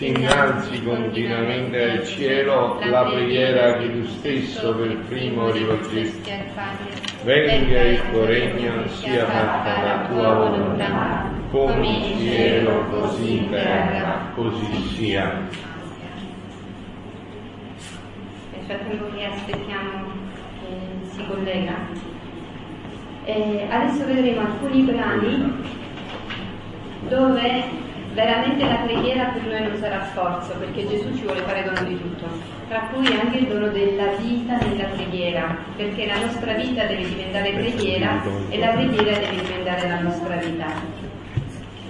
si innalzi continuamente al cielo la preghiera che tu stesso per primo rivolgesti. Venga il tuo regno, sia fatta la tua volontà, come in cielo così in terra, così sia. Nel frattempo che aspettiamo che si collega, eh, adesso vedremo alcuni brani dove veramente la preghiera per noi non sarà sforzo, perché Gesù ci vuole fare dono di tutto, tra cui anche il dono della vita nella preghiera, perché la nostra vita deve diventare preghiera e la preghiera deve diventare la nostra vita.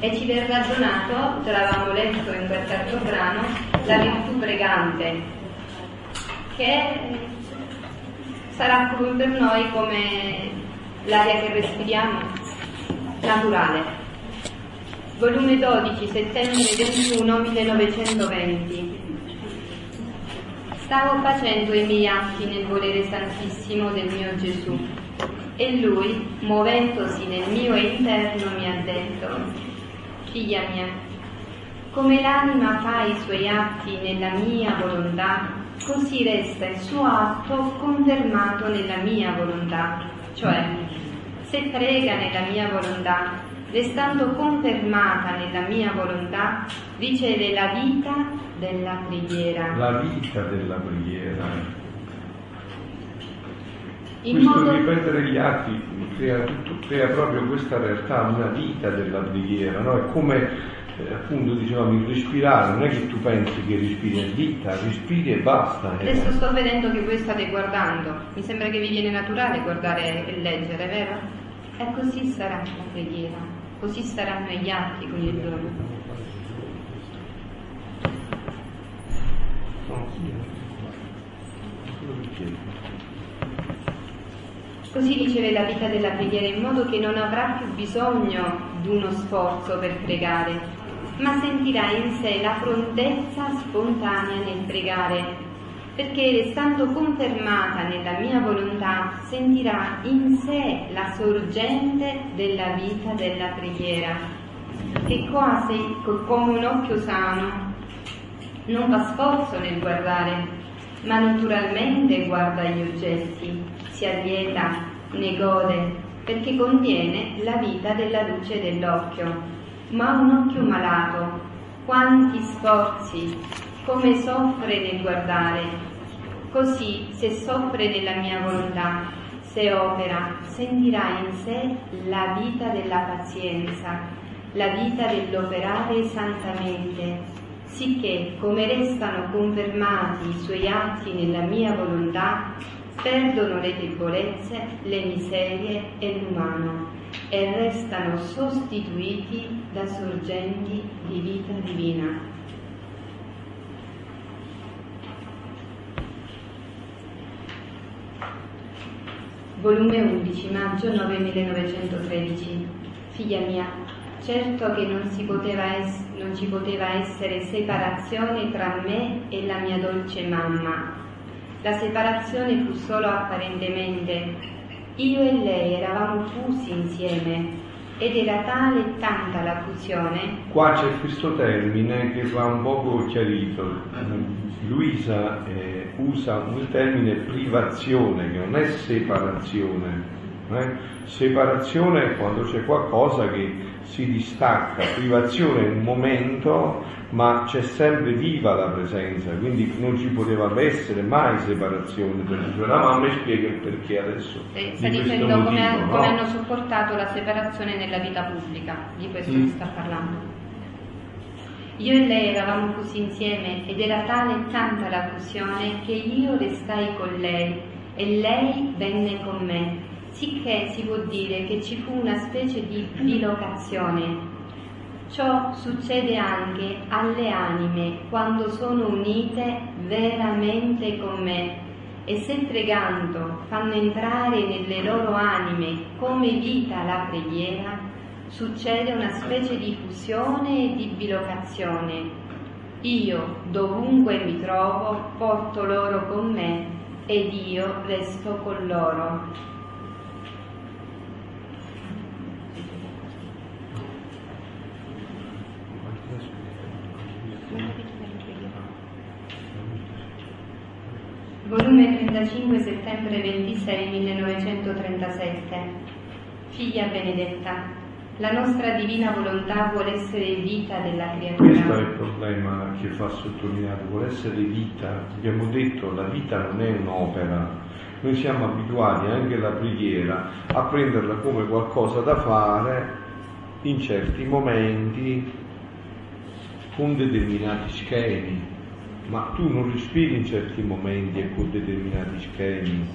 E ci verrà donato, già l'avevamo letto in quel terzo brano, la virtù pregante, che sarà per noi come l'aria che respiriamo, naturale volume 12, settembre 21, 1920. Stavo facendo i miei atti nel volere santissimo del mio Gesù e lui, muovendosi nel mio interno, mi ha detto, figlia mia, come l'anima fa i suoi atti nella mia volontà, così resta il suo atto confermato nella mia volontà, cioè se prega nella mia volontà restando confermata nella mia volontà, riceve la vita della preghiera. La vita della preghiera. In Questo modo... ripetere gli atti crea, tutto, crea, proprio questa realtà, una vita della preghiera, no? È come eh, appunto dicevamo il respirare, non è che tu pensi che respiri, è vita, respiri e basta. Eh. Adesso sto vedendo che voi state guardando, mi sembra che vi viene naturale guardare e leggere, vero? E così sarà la preghiera così saranno gli atti con il dono. Così riceve la vita della preghiera in modo che non avrà più bisogno di uno sforzo per pregare, ma sentirà in sé la prontezza spontanea nel pregare perché restando confermata nella mia volontà sentirà in sé la sorgente della vita della preghiera, che quasi come un occhio sano non fa sforzo nel guardare, ma naturalmente guarda gli oggetti, si allieta, ne gode, perché contiene la vita della luce dell'occhio. Ma un occhio malato, quanti sforzi, come soffre nel guardare, Così, se soffre della mia volontà, se opera, sentirà in sé la vita della pazienza, la vita dell'operare santamente, sicché, come restano confermati i suoi atti nella mia volontà, perdono le debolezze, le miserie e l'umano e restano sostituiti da sorgenti di vita divina. Volume 11, maggio 9 1913. Figlia mia, certo che non, non ci poteva essere separazione tra me e la mia dolce mamma. La separazione fu solo apparentemente. Io e lei eravamo fusi insieme ed era tale tanta la fusione. Qua c'è questo termine che va un poco chiarito. Luisa eh, usa il termine privazione, che non è separazione. Eh? Separazione è quando c'è qualcosa che si distacca, privazione è un momento, ma c'è sempre viva la presenza, quindi non ci poteva essere mai separazione. Per la mamma spiega il perché adesso. Eh, sta dicendo motivo, come, no? come, hanno sopportato la separazione nella vita pubblica, di questo mm. si sta parlando. Io e lei eravamo così insieme ed era tale e tanta la fusione che io restai con lei e lei venne con me, sicché si può dire che ci fu una specie di bilocazione. Ciò succede anche alle anime quando sono unite veramente con me e se pregando fanno entrare nelle loro anime come vita la preghiera, succede una specie di fusione e di bilocazione. Io, dovunque mi trovo, porto loro con me ed io resto con loro. Volume 35 settembre 26 1937 Figlia benedetta, la nostra divina volontà vuole essere vita della creatura. Questo è il problema che fa sottolineare, vuole essere vita. Abbiamo detto la vita non è un'opera, noi siamo abituati anche alla preghiera a prenderla come qualcosa da fare in certi momenti con determinati schemi ma tu non respiri in certi momenti e con determinati schemi.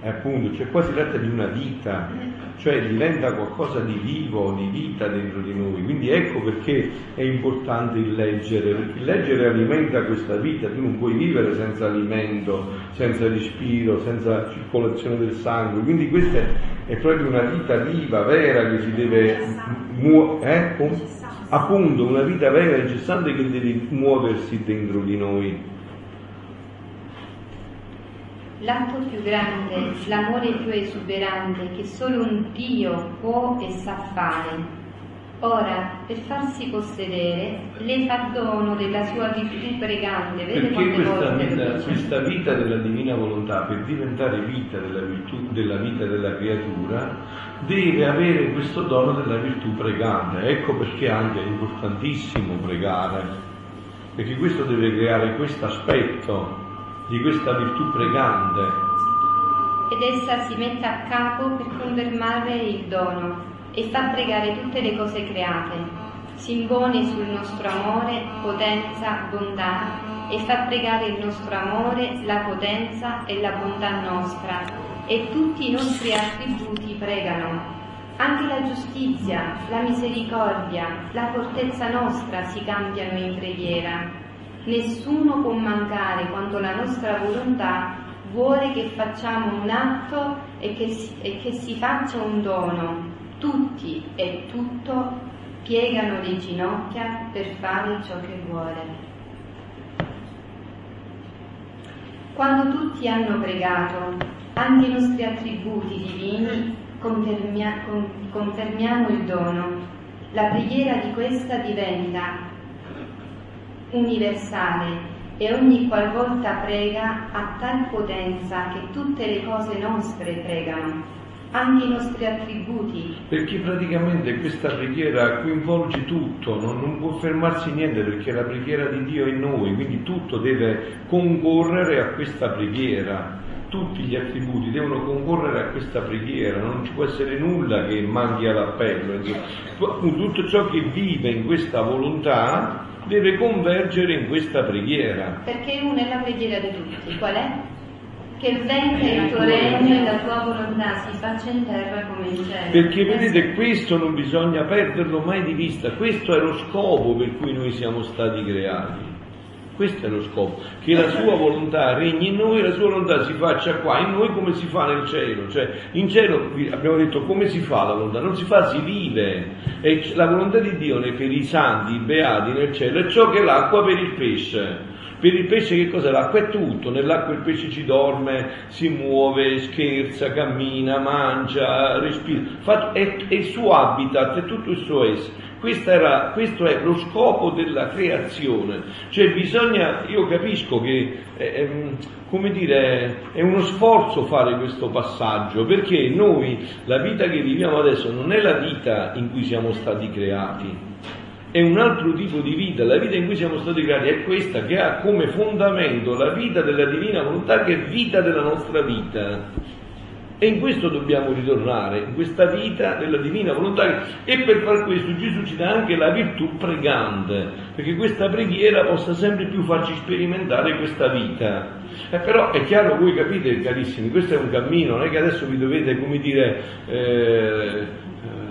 E appunto, cioè qua si tratta di una vita, cioè diventa qualcosa di vivo, di vita dentro di noi. Quindi ecco perché è importante il leggere, perché il leggere alimenta questa vita, tu non puoi vivere senza alimento, senza respiro, senza circolazione del sangue. Quindi questa è proprio una vita viva, vera che si deve muovere. Eh? Appunto una vita vera e incessante che deve muoversi dentro di noi. L'atto più grande, l'amore più esuberante che solo un Dio può e sa fare. Ora, per farsi possedere, le fa dono della sua virtù pregante. Vede Perché questa vita, questa vita, della divina volontà, per diventare vita della, virtù, della vita della creatura, deve avere questo dono della virtù pregante. Ecco perché anche è importantissimo pregare, perché questo deve creare questo aspetto di questa virtù pregante. Ed essa si mette a capo per confermare il dono e fa pregare tutte le cose create. Si impone sul nostro amore, potenza, bontà e fa pregare il nostro amore, la potenza e la bontà nostra e tutti i nostri attributi pregano. Anche la giustizia, la misericordia, la fortezza nostra si cambiano in preghiera. Nessuno può mancare quando la nostra volontà vuole che facciamo un atto e che, e che si faccia un dono. Tutti e tutto piegano le ginocchia per fare ciò che vuole. Quando tutti hanno pregato, anche i nostri attributi divini confermia, con, confermiamo il dono. La preghiera di questa diventa universale e ogni qualvolta prega ha tal potenza che tutte le cose nostre pregano, anche i nostri attributi. Perché praticamente questa preghiera coinvolge tutto, non, non, può fermarsi niente perché la preghiera di Dio è in noi, quindi tutto deve concorrere a questa preghiera tutti gli attributi devono concorrere a questa preghiera, non ci può essere nulla che manchi all'appello. Tutto ciò che vive in questa volontà deve convergere in questa preghiera. Perché una è la preghiera di tutti, qual è? Che venga il tuo regno e la tua volontà si faccia in terra come in cielo. Perché vedete, questo non bisogna perderlo mai di vista, questo è lo scopo per cui noi siamo stati creati. Questo è lo scopo, che la sua volontà regni in noi, la sua volontà si faccia qua in noi come si fa nel cielo. Cioè, in cielo abbiamo detto come si fa la volontà? Non si fa, si vive. E la volontà di Dio per i santi, i beati nel cielo è ciò che è l'acqua per il pesce. Per il pesce che cos'è? L'acqua è tutto, nell'acqua il pesce ci dorme, si muove, scherza, cammina, mangia, respira, è, è il suo habitat, è tutto il suo essere. Era, questo è lo scopo della creazione, cioè bisogna, io capisco che è, come dire, è uno sforzo fare questo passaggio, perché noi la vita che viviamo adesso non è la vita in cui siamo stati creati, è un altro tipo di vita, la vita in cui siamo stati creati è questa che ha come fondamento la vita della divina volontà che è vita della nostra vita. E in questo dobbiamo ritornare, in questa vita della divina volontà. E per far questo Gesù ci dà anche la virtù pregante, perché questa preghiera possa sempre più farci sperimentare questa vita. Eh, però è chiaro, voi capite, carissimi, questo è un cammino, non è che adesso vi dovete, come dire, eh,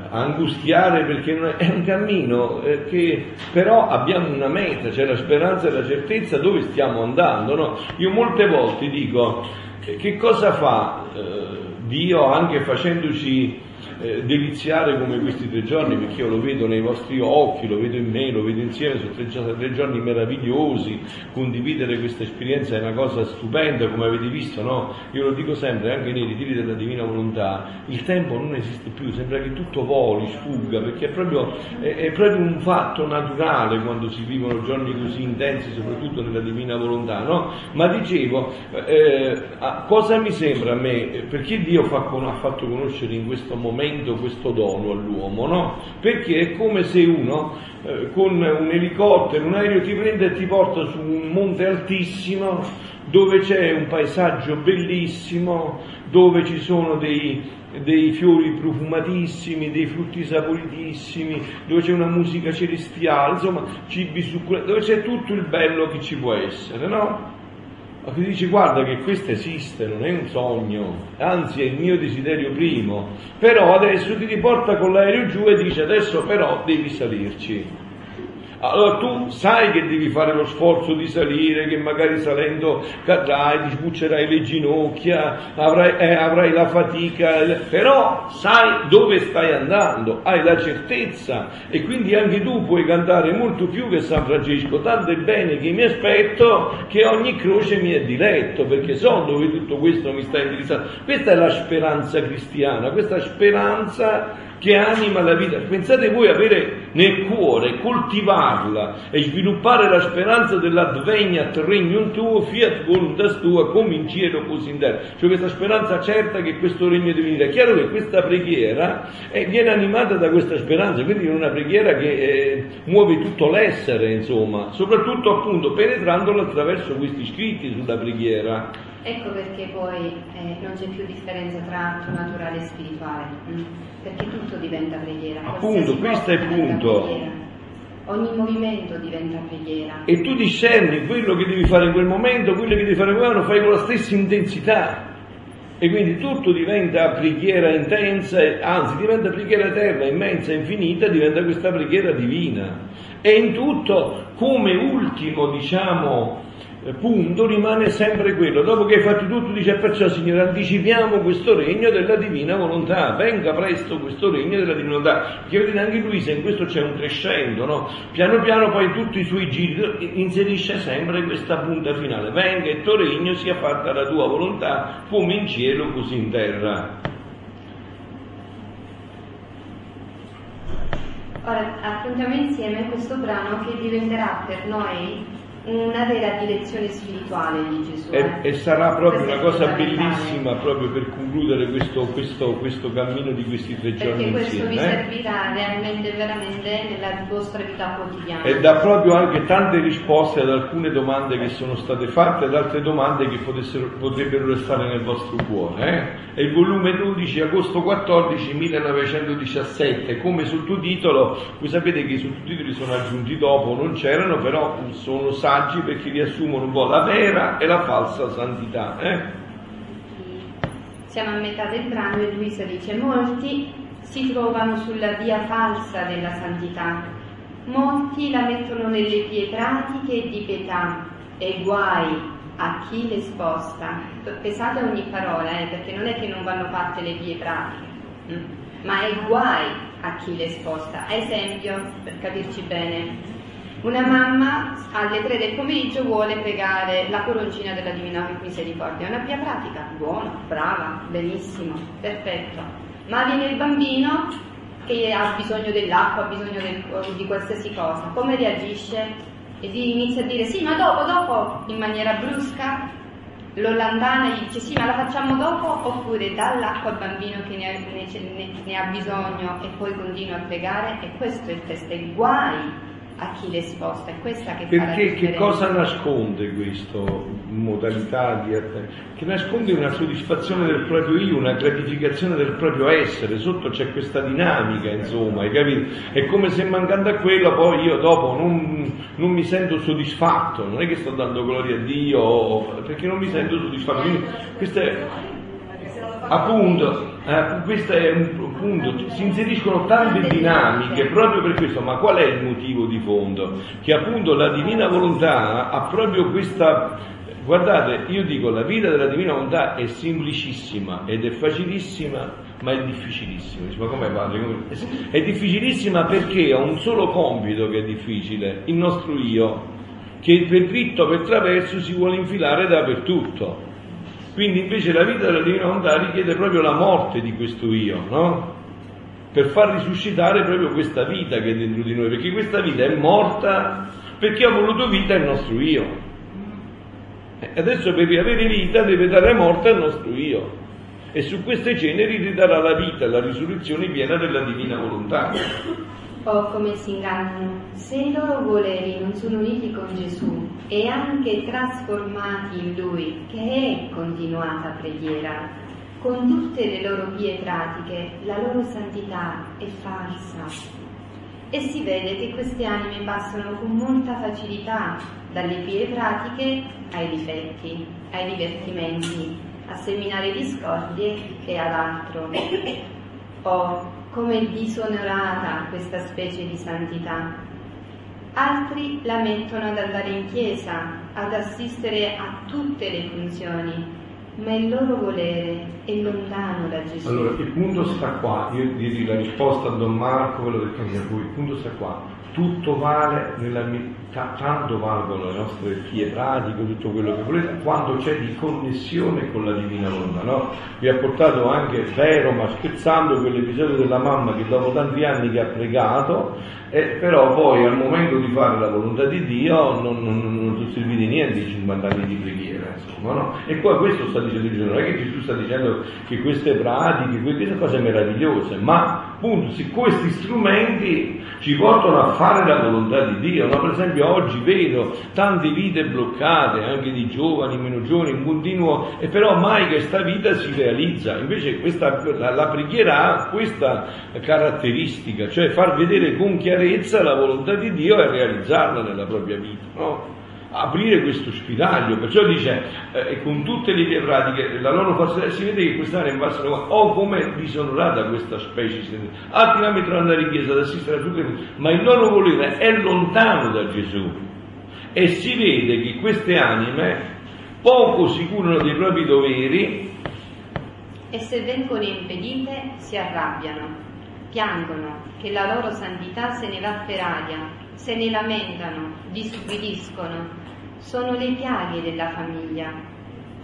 angustiare perché è un cammino eh, che però abbiamo una meta, c'è la speranza e la certezza dove stiamo andando. No? Io molte volte dico che cosa fa eh, Dio anche facendoci eh, deliziare come questi tre giorni, perché io lo vedo nei vostri occhi, lo vedo in me, lo vedo insieme, sono tre, tre giorni meravigliosi, condividere questa esperienza è una cosa stupenda, come avete visto, no? Io lo dico sempre, anche nei ritiri della Divina Volontà, il tempo non esiste più, sembra che tutto voli, sfugga, perché è proprio, è, è proprio un fatto naturale quando si vivono giorni così intensi, soprattutto nella Divina Volontà, no? Ma dicevo, eh, cosa mi sembra a me? Perché Dio fa, ha fatto conoscere in questo momento questo dono all'uomo, no? Perché è come se uno eh, con un elicottero, un aereo ti prende e ti porta su un monte altissimo dove c'è un paesaggio bellissimo, dove ci sono dei, dei fiori profumatissimi, dei frutti saporitissimi, dove c'è una musica celestiale, insomma, cibi succulenti, dove c'è tutto il bello che ci può essere, no? Ma ti dice guarda che questo esiste, non è un sogno, anzi è il mio desiderio primo, però adesso ti riporta con l'aereo giù e dice adesso però devi salirci. Allora tu sai che devi fare lo sforzo di salire, che magari salendo cadrai, ti sbuccerai le ginocchia, avrai, eh, avrai, la fatica, però sai dove stai andando, hai la certezza e quindi anche tu puoi cantare molto più che San Francesco, tanto è bene che mi aspetto che ogni croce mi è diletto, perché so dove tutto questo mi sta indirizzando. Questa è la speranza cristiana, questa speranza che anima la vita. Pensate voi avere nel cuore, coltivarla e sviluppare la speranza dell'adveniat regnum tuo, fiat voluntas tua, come in cielo così in terra. Cioè questa speranza certa che questo regno deve venire. È chiaro che questa preghiera eh, viene animata da questa speranza, quindi è una preghiera che eh, muove tutto l'essere, insomma, soprattutto appunto penetrandola attraverso questi scritti sulla preghiera. Ecco perché poi eh, non c'è più differenza tra atto naturale e spirituale, mh? Mm? perché tutto diventa preghiera. Appunto, questo è il punto. Ogni movimento diventa preghiera. E tu discerni quello che devi fare in quel momento, quello che devi fare in quel momento, lo fai con la stessa intensità. E quindi tutto diventa preghiera intensa, anzi diventa preghiera eterna, immensa, infinita, diventa questa preghiera divina. E in tutto, come ultimo, diciamo, punto rimane sempre quello. Dopo che hai fatto tutto, dice perciò Signore, anticipiamo questo regno della divina volontà, venga presto questo regno della divina volontà. Perché vedete anche Luisa in questo c'è un crescendo, no? Piano piano poi tutti i suoi giri inserisce sempre questa punta finale. Venga il tuo regno, sia fatta la tua volontà, come in cielo così in terra. Ora affrontiamo insieme questo brano che diventerà per noi una vera direzione spirituale di Gesù. E, eh? e sarà proprio una cosa bellissima proprio per concludere questo, questo, questo, cammino di questi tre Perché giorni questo insieme. vi eh? servirà realmente, veramente nella vostra vita quotidiana. E dà proprio anche tante risposte ad alcune domande che sono state fatte, ad altre domande che potrebbero restare nel vostro cuore. Eh? È il volume 12, agosto 14, 1917, come sottotitolo, voi sapete che i sottotitoli sono aggiunti dopo, non c'erano, però sono saggi passaggi perché riassumono un po' la vera e la falsa santità. Eh? Siamo a metà del brano e Luisa dice molti si trovano sulla via falsa della santità, molti la mettono nelle vie pratiche di pietà e guai a chi le sposta. Pesate ogni parola, eh, perché non è che non vanno fatte le vie pratiche, mm? ma è guai a chi le sposta. Esempio, per capirci bene, una mamma alle 3 del pomeriggio vuole pregare la coroncina della Divina Misericordia. È una via pratica, buona, brava, benissimo, perfetto. Ma viene il bambino che ha bisogno dell'acqua, ha bisogno del, di qualsiasi cosa. Come reagisce? E inizia a dire sì, ma dopo, dopo, in maniera brusca. L'ollandana gli dice sì, ma la facciamo dopo oppure dà l'acqua al bambino che ne ha, ne, ne ha bisogno e poi continua a pregare. E questo è il test, è guai a chi le sposta, è questa che Perché che cosa nasconde questo modalità di che nasconde una soddisfazione del proprio io, una gratificazione del proprio essere, sotto c'è questa dinamica, insomma, hai capito? È come se mancando a quello poi io dopo non, non mi sento soddisfatto, non è che sto dando gloria a Dio, perché non mi sento soddisfatto. Quindi questa è appunto, eh, questo è un punto, si inseriscono tante dinamiche proprio per questo, ma qual è il motivo di fondo? Che appunto la divina volontà ha proprio questa, guardate, io dico la vita della divina volontà è semplicissima ed è facilissima ma è difficilissimo. Dice, ma come padre? Come... È difficilissima perché ha un solo compito che è difficile, il nostro io, che per dritto, per traverso si vuole infilare dappertutto. Quindi invece la vita della divina volontà richiede proprio la morte di questo io, no? Per far risuscitare proprio questa vita che è dentro di noi, perché questa vita è morta perché ha voluto vita il nostro io. E adesso per riavere vita deve dare morte al nostro io e su queste ceneri ridarà la vita, la risurrezione piena della divina volontà. Oh, come si ingannano. Se i loro voleri non sono uniti con Gesù e anche trasformati in Lui, che è continuata preghiera, con tutte le loro vie pratiche, la loro santità è falsa. E si vede che queste anime passano con molta facilità dalle vie pratiche ai difetti, ai divertimenti, a seminare discordie e ad altro. Oh, come disonorata questa specie di santità. Altri la mettono ad andare in chiesa, ad assistere a tutte le funzioni, ma il loro volere è lontano da Gesù. Allora, il punto sta qua, io direi la risposta a Don Marco, quello del cambia voi, il punto sta qua, tutto vale, nella, tanto valgono le nostre vie pratiche, tutto quello che volete, quando c'è di connessione con la Divina Volontà, no? Vi ha portato anche, vero ma scherzando, quell'episodio della mamma che dopo tanti anni che ha pregato, eh, però poi al momento di fare la volontà di Dio non, non, non, servì di niente i 50 anni di preghiera, insomma, no? E poi questo sta dicendo Gesù, non è che Gesù sta dicendo che queste pratiche, queste cose meravigliose, ma appunto se questi strumenti ci portano a fare la volontà di Dio, no? Per esempio oggi vedo tante vite bloccate, anche di giovani, meno giovani, in continuo, e però mai questa vita si realizza. Invece questa, la, la, preghiera ha questa caratteristica, cioè far vedere con chiarezza la volontà di Dio e realizzarla nella propria vita. No? aprire questo spiraglio, perciò dice, eh, con tutte le vie pratiche, la loro falsità, si vede che quest'anima passano, oh come disonorata questa specie, altri la ad andare in chiesa ad assistere a tutte le cose, ma il loro volere è lontano da Gesù. E si vede che queste anime poco si curano dei propri doveri e se vengono impedite si arrabbiano, piangono che la loro santità se ne va per aria se ne lamentano, disubbidiscono, sono le piaghe della famiglia.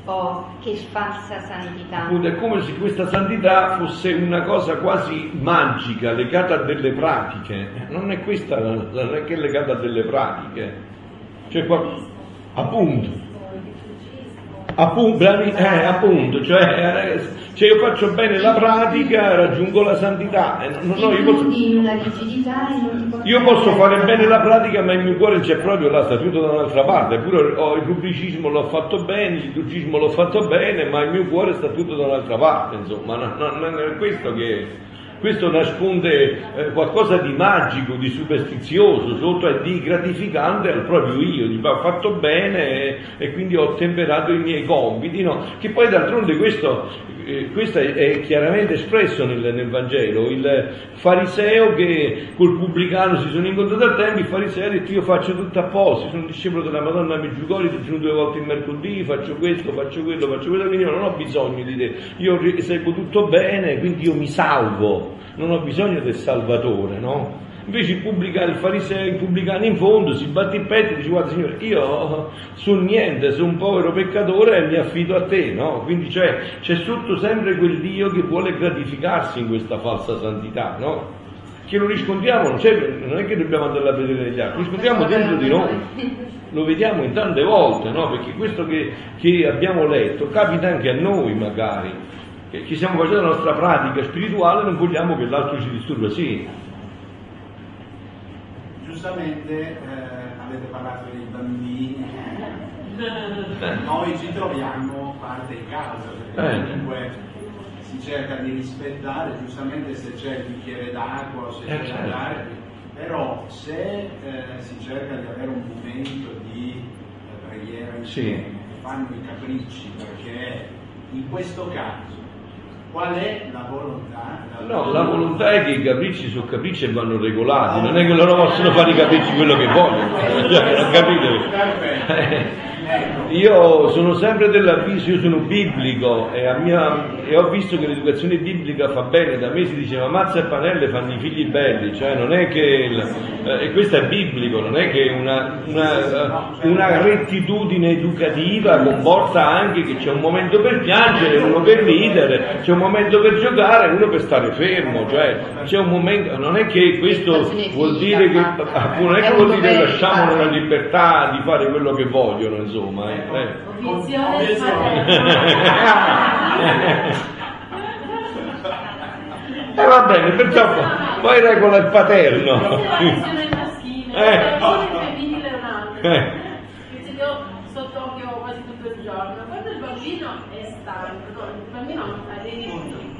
Oh, che falsa santità! Appunto, è come se questa santità fosse una cosa quasi magica, legata a delle pratiche. Non è questa, non è che è legata a delle pratiche. Cioè, qua, appunto, Appunto, eh, appunto cioè, cioè, io faccio bene la pratica, raggiungo la santità. Eh, no, no, io, posso, io, posso, fare bene la pratica, ma il mio cuore c'è proprio là, sta tutto da un'altra parte. Eppure oh, il pubblicismo l'ho fatto bene, il liturgismo l'ho fatto bene, ma il mio cuore sta tutto da un'altra parte, insomma, non no, no, è questo che questo nasconde eh, qualcosa di magico, di superstizioso, sotto e di gratificante al proprio io, di ho fatto bene e, quindi ho temperato i miei compiti, no? che poi d'altronde questo, eh, questo è, è, chiaramente espresso nel, nel, Vangelo, il fariseo che col pubblicano si sono incontrati al tempo, il fariseo ha detto io faccio tutto a posto, sono discepolo della Madonna Meggiugori, sono due volte il mercoledì, faccio questo, faccio quello, faccio quello, quindi io non ho bisogno di te, io seguo tutto bene, quindi io mi salvo non ho bisogno del Salvatore, no? Invece pubblicare il fariseo, il pubblicano in fondo, si batte il petto e dice guarda signore, io sul niente, sono un povero peccatore e mi affido a te, no? Quindi c'è, c'è sotto sempre quel Dio che vuole gratificarsi in questa falsa santità, no? Che lo riscontriamo, non, non è che dobbiamo andare a vedere negli altri, lo riscontriamo dentro di noi, lo vediamo in tante volte, no? Perché questo che, che abbiamo letto capita anche a noi magari che stiamo facendo la nostra pratica spirituale non vogliamo che l'altro ci disturba, sì. Giustamente eh, avete parlato dei bambini, eh. noi ci troviamo parte in casa, perché eh. comunque si cerca di rispettare, giustamente se c'è il bicchiere d'acqua se c'è certo. dare, però se eh, si cerca di avere un momento di eh, preghiera insieme, sì. fanno i capricci, perché in questo caso qual è la volontà? No, la volontà è che i capricci sono capricci e vanno regolati, non è che loro possono fare i capricci quello che vogliono, cioè, non capite? Io sono sempre dell'avviso, io sono biblico e, mia, e, ho visto che l'educazione biblica fa bene, da me si diceva mazza e panelle fanno i figli belli, cioè non è che, il, eh, e questo è biblico, non è che una, una, una, rettitudine educativa comporta anche che c'è un momento per piangere, uno per ridere, c'è un momento per giocare, uno per stare fermo, cioè c'è un momento, non è che questo vuol dire che, non è che vuol dire lasciamo la libertà di fare quello che vogliono, insomma. Eh. Eh. Obiezione E eh, va bene, perciò poi regola il paterno. Eh. Eh. Io sott'occhio quasi tutto il giorno. Quando il bambino è stanco, il bambino ha dei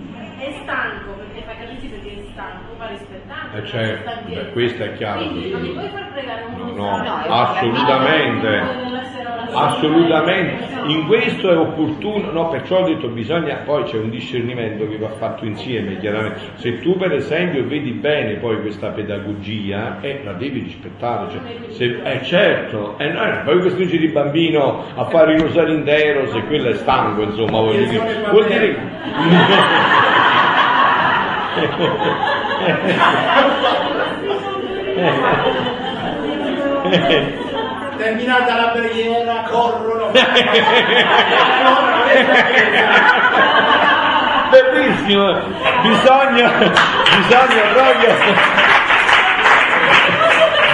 è stanco perché fa capricci perché è stanco, va rispettato. Eh certo, beh, questo è chiaro. Quindi non mi puoi far pregare un no, no, no, assolutamente. Assolutamente, in questo è opportuno, no, perciò ho detto bisogna, poi c'è un discernimento che va fatto insieme, chiaramente. Se tu per esempio vedi bene poi questa pedagogia, eh, la devi rispettare, cioè, se, eh, certo, eh, no, poi costringi il bambino a fare il rosario intero se quello è stanco, insomma, voglio dire. Vuol dire... terminata la preghiera corrono. Bellissimo. Bisogna bisogna proprio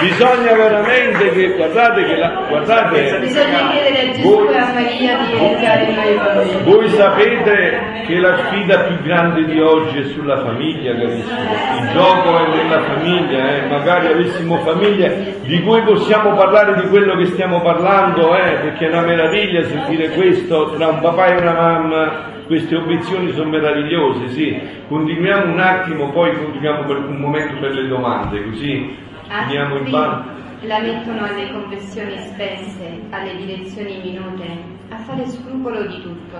bisogna veramente che guardate che la guardate bisogna chiedere a Gesù e a Maria di entrare bambini voi sapete che la sfida più grande di oggi è sulla famiglia carissimo il gioco è nella famiglia eh? magari avessimo famiglie di cui possiamo parlare di quello che stiamo parlando eh? perché è una meraviglia sentire questo tra un papà e una mamma queste obiezioni sono meravigliose, sì. Continuiamo un attimo, poi continuiamo per un momento per le domande, così Finiamo in bar. La mettono alle confessioni spesse, alle direzioni minute, a fare scrupolo di tutto,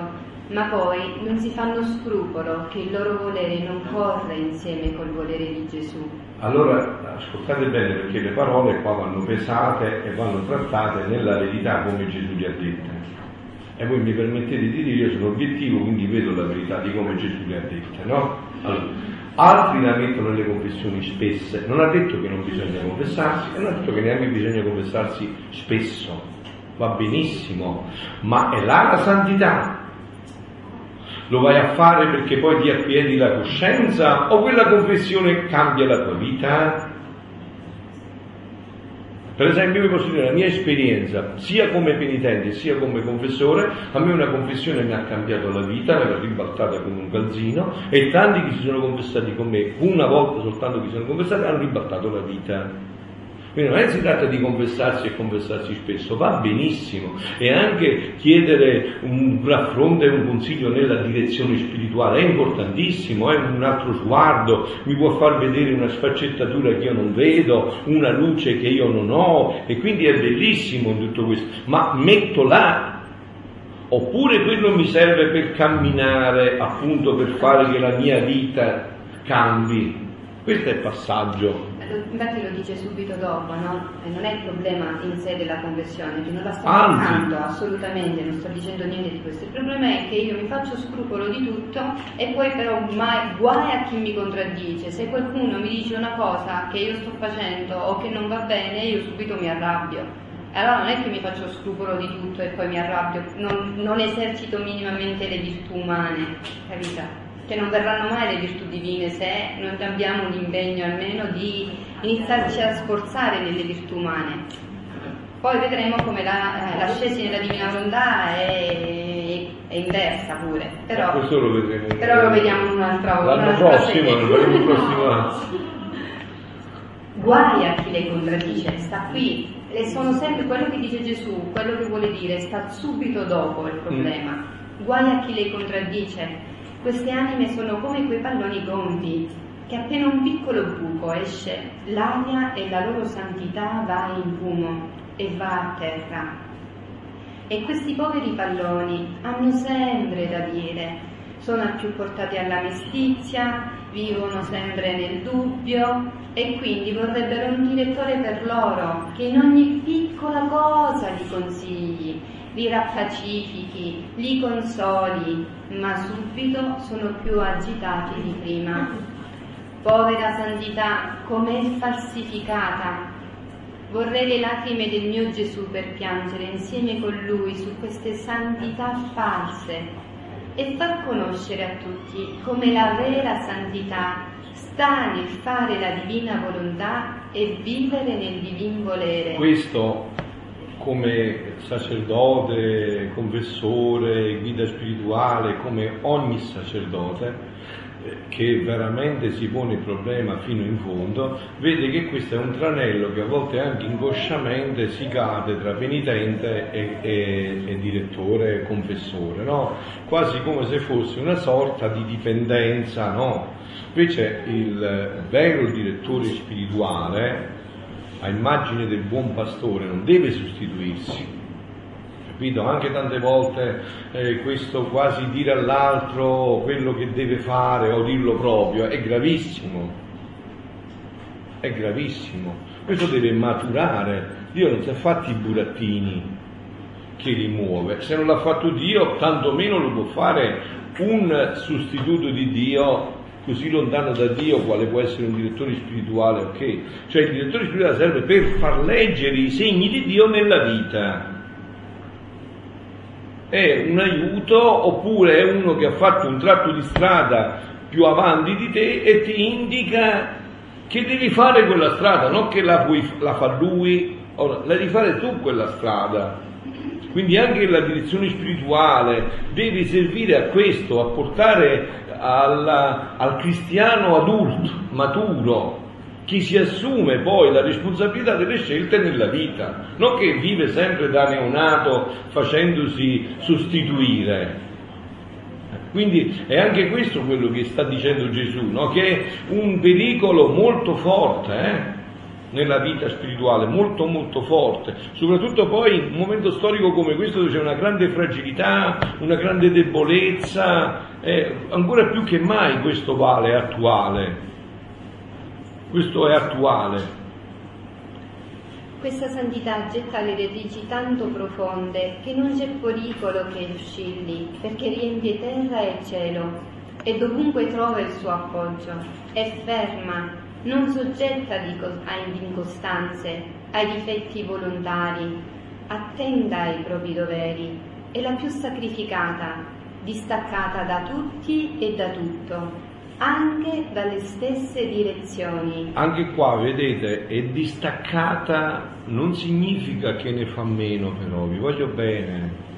ma poi non si fanno scrupolo che il loro volere non corra insieme col volere di Gesù. Allora, ascoltate bene perché le parole qua vanno pesate e vanno trattate nella verità come Gesù le ha dette. E voi mi permettete di dire, io sono obiettivo, quindi vedo la verità di come Gesù le ha dette, no? Allora, altri la mettono nelle confessioni spesse, non ha detto che non bisogna confessarsi non ha detto che neanche bisogna confessarsi spesso, va benissimo, ma è là la santità. Lo vai a fare perché poi ti appiedi la coscienza o quella confessione cambia la tua vita? Per esempio, vi posso dire la mia esperienza, sia come penitente sia come confessore, a me una confessione mi ha cambiato la vita, me l'ha ribaltata come un calzino e tanti che si sono confessati con me, una volta soltanto che si sono confessati, hanno ribaltato la vita. Quindi non è si tratta di confessarsi e confessarsi spesso, va benissimo. E anche chiedere un raffronto e un consiglio nella direzione spirituale è importantissimo, è un altro sguardo, mi può far vedere una sfaccettatura che io non vedo, una luce che io non ho. E quindi è bellissimo tutto questo, ma metto là. Oppure quello mi serve per camminare, appunto per fare che la mia vita cambi. Questo è il passaggio infatti lo dice subito dopo, no? E non è il problema in sé della conversione, che non la sto pensando assolutamente, non sto dicendo niente di questo. Il problema è che io mi faccio scrupolo di tutto e poi però mai, guai a chi mi contraddice. Se qualcuno mi dice una cosa che io sto facendo o che non va bene, io subito mi arrabbio. Allora non è che mi faccio scrupolo di tutto e poi mi arrabbio, non, non esercito minimamente le virtù umane, capito? Che non verranno mai le virtù divine se non abbiamo l'impegno almeno di iniziarci a sforzare nelle virtù umane. Poi vedremo come la, eh, l'ascesi nella divina volontà è, è, inversa pure, però, lo vedremo, però lo vediamo un'altra volta. L'anno prossimo, lo vedremo il prossimo anno. Guai a chi le contraddice, sta qui, e sono sempre quello che dice Gesù, quello che vuole dire, sta subito dopo il problema. Mm. Guai a chi le contraddice, queste anime sono come quei palloni gonfi che appena un piccolo buco esce l'aria e la loro santità va in fumo e va a terra. E questi poveri palloni hanno sempre da dire, sono più portati alla mestizia, vivono sempre nel dubbio e quindi vorrebbero un direttore per loro che in ogni piccola cosa li consigli, li rappacifichi, li consoli, ma subito sono più agitati di prima. Povera santità, com'è falsificata! Vorrei le lacrime del mio Gesù per piangere insieme con lui su queste santità false e far conoscere a tutti come la vera santità sta nel fare la divina volontà e vivere nel divin volere. Questo come sacerdote, confessore, guida spirituale, come ogni sacerdote, che veramente si pone il problema fino in fondo, vede che questo è un tranello che a volte anche inconsciamente si cade tra penitente e, e, e direttore, confessore, no? quasi come se fosse una sorta di dipendenza. No? Invece il vero direttore spirituale, a immagine del buon pastore, non deve sostituirsi, capito? Anche tante volte eh, questo quasi dire all'altro quello che deve fare o dirlo proprio è gravissimo, è gravissimo. Questo deve maturare. Dio non si è fatti i burattini che li muove. Se non l'ha fatto Dio, tantomeno lo può fare un sostituto di Dio così lontano da Dio quale può essere un direttore spirituale, ok? Cioè il direttore spirituale serve per far leggere i segni di Dio nella vita è un aiuto oppure è uno che ha fatto un tratto di strada più avanti di te e ti indica che devi fare quella strada, non che la, puoi, la fa lui, la devi fare tu quella strada. Quindi anche la direzione spirituale deve servire a questo, a portare alla, al cristiano adulto, maturo, chi si assume poi la responsabilità delle scelte nella vita, non che vive sempre da neonato facendosi sostituire. Quindi è anche questo quello che sta dicendo Gesù, no? che è un pericolo molto forte eh? Nella vita spirituale, molto molto forte, soprattutto poi in un momento storico come questo dove c'è una grande fragilità, una grande debolezza, eh, ancora più che mai questo vale, è attuale. Questo è attuale. Questa santità getta le radici tanto profonde che non c'è pericolo che oscilli, perché riempie terra e cielo e dovunque trova il suo appoggio. È ferma, non soggetta a incostanze, ai difetti volontari, attenda ai propri doveri, è la più sacrificata, distaccata da tutti e da tutto, anche dalle stesse direzioni. Anche qua, vedete, è distaccata non significa che ne fa meno però, vi voglio bene.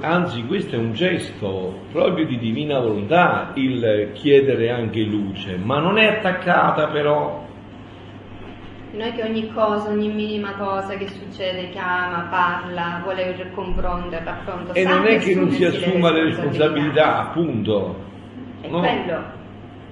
Anzi, questo è un gesto proprio di divina volontà, il chiedere anche luce, ma non è attaccata però. Non è che ogni cosa, ogni minima cosa che succede chiama, parla, vuole confrontare, affronta. E non è che non si assuma le responsabilità, appunto. È no. quello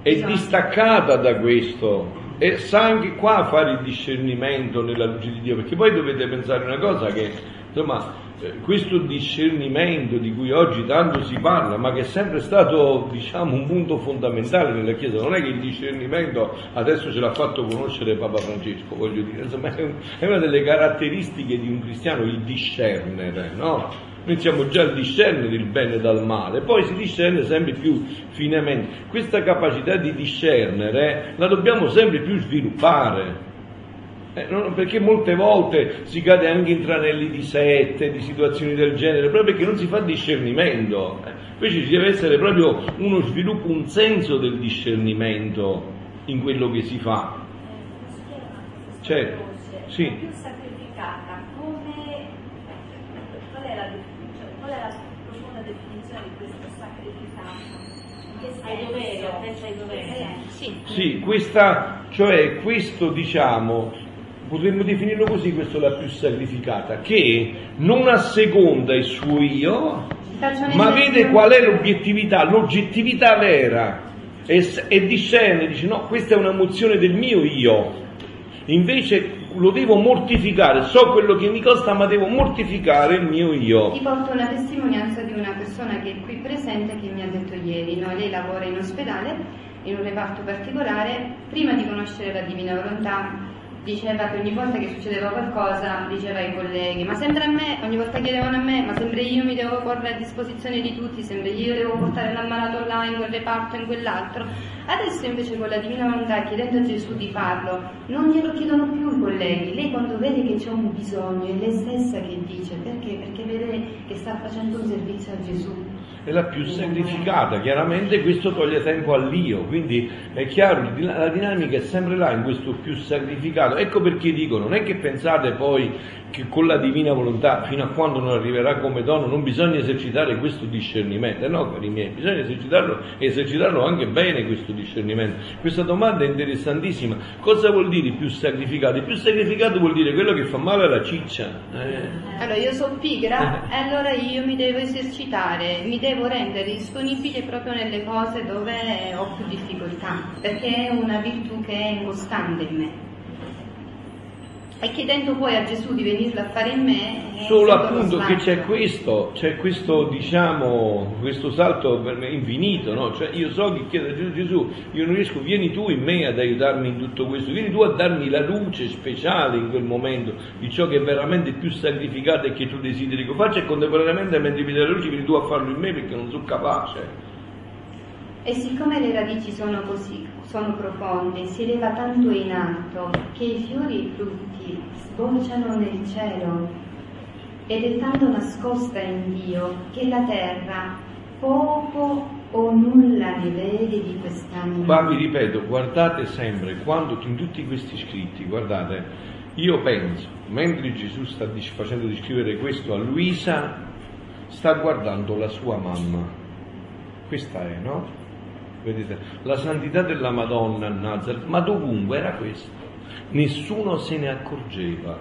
è distaccata da questo e sa anche qua fare il discernimento nella luce di Dio, perché poi dovete pensare una cosa che insomma eh, questo discernimento di cui oggi tanto si parla, ma che è sempre stato diciamo un punto fondamentale nella Chiesa, non è che il discernimento adesso ce l'ha fatto conoscere Papa Francesco, voglio dire, insomma è una delle caratteristiche di un cristiano il discernere, no? iniziamo già a discernere il bene dal male, poi si discerne sempre più finemente. Questa capacità di discernere la dobbiamo sempre più sviluppare. Eh, non, perché molte volte si cade anche in tranelli di sette, di situazioni del genere, proprio perché non si fa discernimento. Eh, invece ci deve essere proprio uno sviluppo, un senso del discernimento in quello che si fa. Certo, sì. ai doveri, attenta ai doveri. Sì. sì, questa, cioè questo diciamo, potremmo definirlo così, questo è la più sacrificata, che non asseconda il suo io, ma vede qual è l'obiettività, l'oggettività vera e, e discerne, dice no, questa è una mozione del mio io. Invece lo devo mortificare, so quello che mi costa, ma devo mortificare il mio io. Ti porto una testimonianza di una persona che è qui presente che mi ha detto ieri, no? lei lavora in ospedale, in un reparto particolare, prima di conoscere la divina volontà diceva che ogni volta che succedeva qualcosa diceva ai colleghi ma sempre a me, ogni volta chiedevano a me ma sempre io mi devo porre a disposizione di tutti, sempre io devo portare l'ammalato là in quel reparto, in quell'altro? Adesso invece con la divina volontà chiedendo a Gesù di farlo non glielo chiedono più i colleghi. Lei quando vede che c'è un bisogno è lei stessa che dice perché? perché vede che sta facendo un servizio a Gesù è la più sacrificata, chiaramente questo toglie tempo all'io, quindi è chiaro, la dinamica è sempre là in questo più sacrificato, ecco perché dico, non è che pensate poi che con la divina volontà, fino a quando non arriverà come dono, non bisogna esercitare questo discernimento. No, cari miei, bisogna esercitarlo e esercitarlo anche bene questo discernimento. Questa domanda è interessantissima. Cosa vuol dire più sacrificato? Più sacrificato vuol dire quello che fa male alla ciccia. Eh. Allora, io sono pigra e allora io mi devo esercitare, mi devo rendere disponibile proprio nelle cose dove ho più difficoltà, perché è una virtù che è incostante in me e chiedendo poi a Gesù di venirlo a fare in me. Solo appunto che c'è questo, c'è questo, diciamo, questo salto per me infinito, no? Cioè io so che chiedo a Gesù, Gesù, io non riesco, vieni tu in me ad aiutarmi in tutto questo, vieni tu a darmi la luce speciale in quel momento di ciò che è veramente più sacrificato e che tu desideri che faccia e contemporaneamente mentre mi dai la luce vieni tu a farlo in me perché non sono capace. E siccome le radici sono così, sono profonde, si eleva tanto in alto che i fiori e i frutti sbocciano nel cielo ed è tanto nascosta in Dio che la terra poco o nulla ne vede di quest'anima. Ma vi ripeto, guardate sempre, quando in tutti questi scritti, guardate, io penso, mentre Gesù sta facendo descrivere questo a Luisa, sta guardando la sua mamma. Questa è, no? Vedete, la santità della Madonna a Nazareth, ma dovunque era questo. Nessuno se ne accorgeva.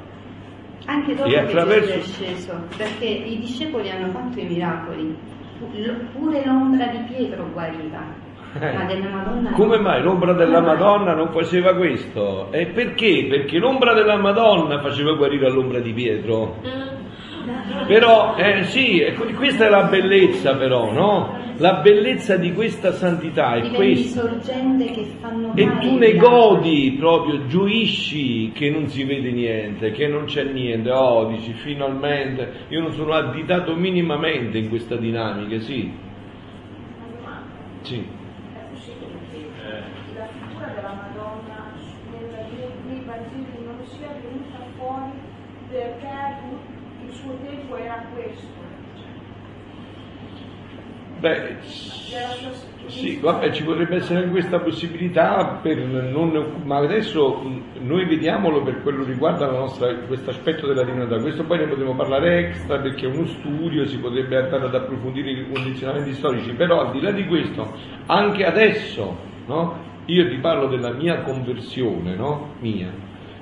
Anche dopo e attraverso... che Gesù è sceso, perché i discepoli hanno fatto i miracoli, pure l'ombra di Pietro guariva. Eh. Ma della Madonna Come mai l'ombra della Madonna non faceva questo? E perché? Perché l'ombra della Madonna faceva guarire l'ombra di Pietro. Mm. Però, eh, sì, questa è la bellezza però, no? La bellezza di questa santità è questa. E tu ne godi proprio, gioisci che non si vede niente, che non c'è niente. Oh, dici finalmente, io non sono additato minimamente in questa dinamica, sì. Sì. La figura della Madonna nei Vangeli non sia venuta fuori perché il suo tempo era questo Beh, sì, vabbè, ci potrebbe essere questa possibilità, non, ma adesso noi vediamolo per quello riguarda questo aspetto della divinità. Questo poi ne potremo parlare extra perché è uno studio, si potrebbe andare ad approfondire i condizionamenti storici, però al di là di questo, anche adesso, no? io ti parlo della mia conversione, no? mia,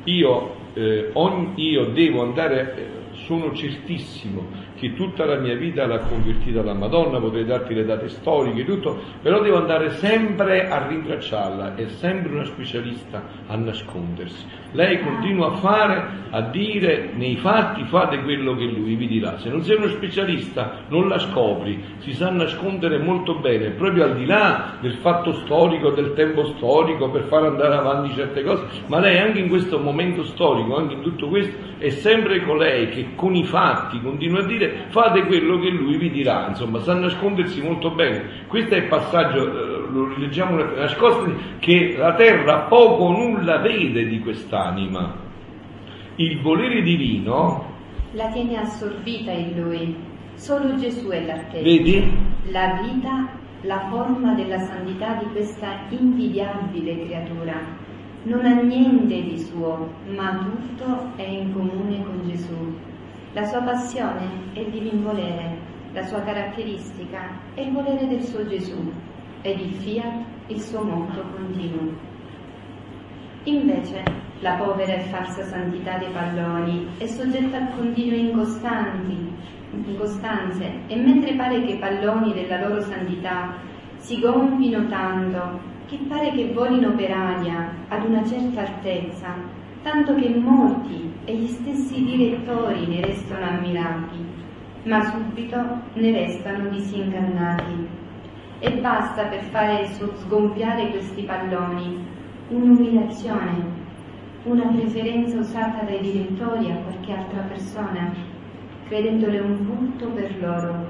io, eh, ogni, io devo andare, eh, sono certissimo che tutta la mia vita l'ha convertita la Madonna, potrei darti le date storiche tutto, però devo andare sempre a rintracciarla, è sempre una specialista a nascondersi. Lei continua a fare, a dire nei fatti fate quello che lui vi dirà. Se non sei uno specialista non la scopri, si sa nascondere molto bene, proprio al di là del fatto storico, del tempo storico, per far andare avanti certe cose, ma lei anche in questo momento storico, anche in tutto questo, è sempre colei che con i fatti continua a dire fate quello che lui vi dirà, insomma, sa nascondersi molto bene. Questo è il passaggio, eh, lo leggiamo nascosti, che la terra poco o nulla vede di quest'anima. Il volere divino la tiene assorbita in lui. Solo Gesù è l'artefice. Vedi? La vita, la forma della santità di questa invidiabile creatura. Non ha niente di suo, ma tutto è in comune con Gesù. La sua passione è il divin volere, la sua caratteristica è il volere del suo Gesù ed il fiat il suo motto continuo. Invece la povera e falsa santità dei palloni è soggetta a continue incostanti, incostanze e mentre pare che i palloni della loro santità si gonfino tanto che pare che volino per aria ad una certa altezza tanto che molti e gli stessi direttori ne restano ammirati, ma subito ne restano disingannati. E basta per fare sgonfiare questi palloni un'umiliazione, una preferenza usata dai direttori a qualche altra persona, credendole un frutto per loro,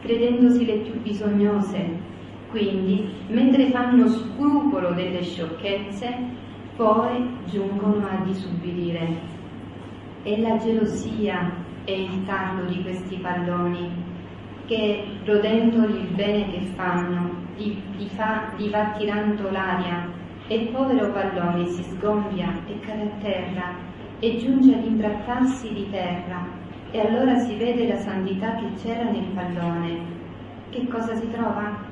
credendosi le più bisognose. Quindi, mentre fanno scrupolo delle sciocchezze, poi giungono a disubbidire. È la gelosia e il tarlo di questi palloni che, rodendoli il bene che fanno, gli, gli, fa, gli va tirando l'aria e il povero pallone si sgonfia e cade a terra e giunge ad imbrattarsi di terra e allora si vede la santità che c'era nel pallone. Che cosa si trova?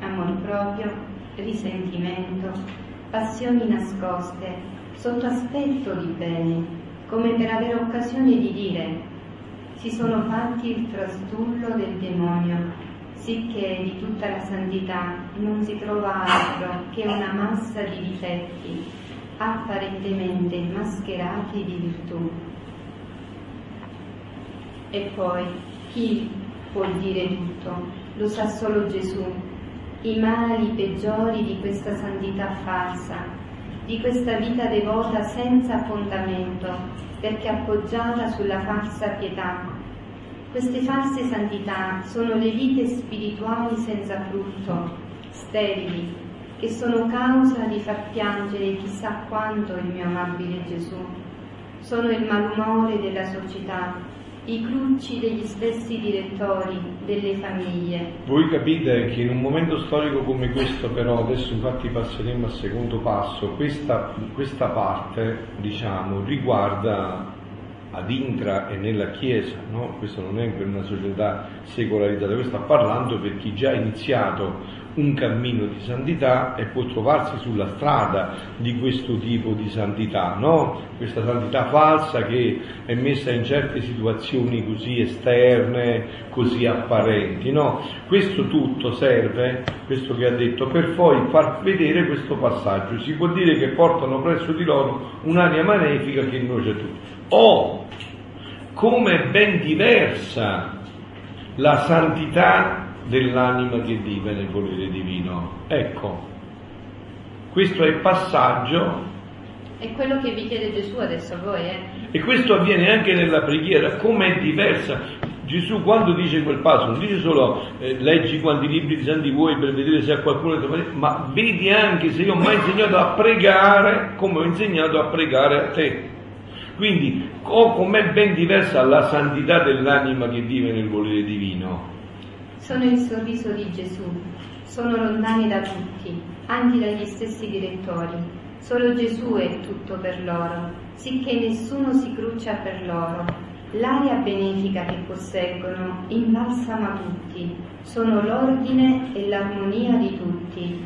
Amor proprio, risentimento, passioni nascoste, sotto aspetto di bene, come per avere occasione di dire si sono fatti il trastullo del demonio, sicché di tutta la santità non si trova altro che una massa di difetti, apparentemente mascherati di virtù. E poi, chi può dire tutto? Lo sa solo Gesù, i mali peggiori di questa santità falsa, di questa vita devota senza fondamento, perché appoggiata sulla falsa pietà. Queste false santità sono le vite spirituali senza frutto, sterili, che sono causa di far piangere chissà quanto il mio amabile Gesù. Sono il malumore della società, i crucci degli stessi direttori, delle famiglie. Voi capite che in un momento storico come questo, però, adesso infatti passeremo al secondo passo, questa, questa parte, diciamo, riguarda ad intra e nella Chiesa, no? questo non è per una società secolarizzata, questo sta parlando per chi già ha iniziato un cammino di santità e può trovarsi sulla strada di questo tipo di santità, no? questa santità falsa che è messa in certe situazioni così esterne, così apparenti. No? Questo tutto serve, questo che ha detto, per poi far vedere questo passaggio. Si può dire che portano presso di loro un'aria malefica che nuoce a tutti. O come è ben diversa la santità dell'anima che vive nel volere divino. Ecco, questo è il passaggio. È quello che vi chiede Gesù adesso a voi, eh? E questo avviene anche nella preghiera, come è diversa. Gesù quando dice quel passo non dice solo eh, leggi quanti libri di santi vuoi per vedere se ha qualcuno che ma vedi anche se io ho mai insegnato a pregare come ho insegnato a pregare a te. Quindi, oh, com'è ben diversa la santità dell'anima che vive nel volere divino. Sono il sorriso di Gesù, sono lontani da tutti, anche dagli stessi direttori. Solo Gesù è tutto per loro, sicché nessuno si cruccia per loro. L'aria benefica che posseggono imbalsama tutti, sono l'ordine e l'armonia di tutti.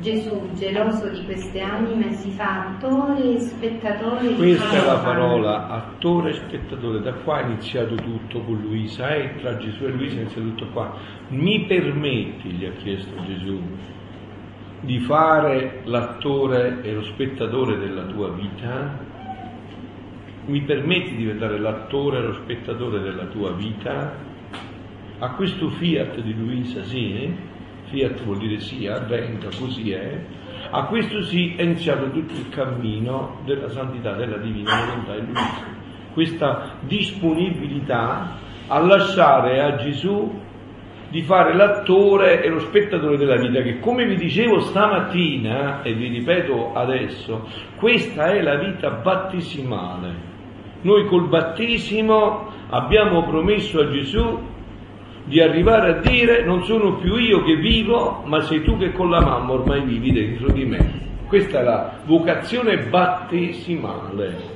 Gesù, geloso di queste anime, si fa attore e spettatore. Questa è la parola, attore e spettatore. Da qua è iniziato tutto con Luisa, eh? tra Gesù e Luisa è iniziato tutto qua. Mi permetti, gli ha chiesto Gesù, di fare l'attore e lo spettatore della tua vita? Mi permetti di diventare l'attore e lo spettatore della tua vita? A questo fiat di Luisa, sì? Eh? Fiat vuol dire sì, avvenga, così è, a questo sì è iniziato tutto il cammino della santità, della divina volontà in lui. Questa disponibilità a lasciare a Gesù di fare l'attore e lo spettatore della vita, che come vi dicevo stamattina, e vi ripeto adesso, questa è la vita battesimale. Noi col battesimo abbiamo promesso a Gesù di arrivare a dire non sono più io che vivo, ma sei tu che con la mamma ormai vivi dentro di me. Questa è la vocazione battesimale.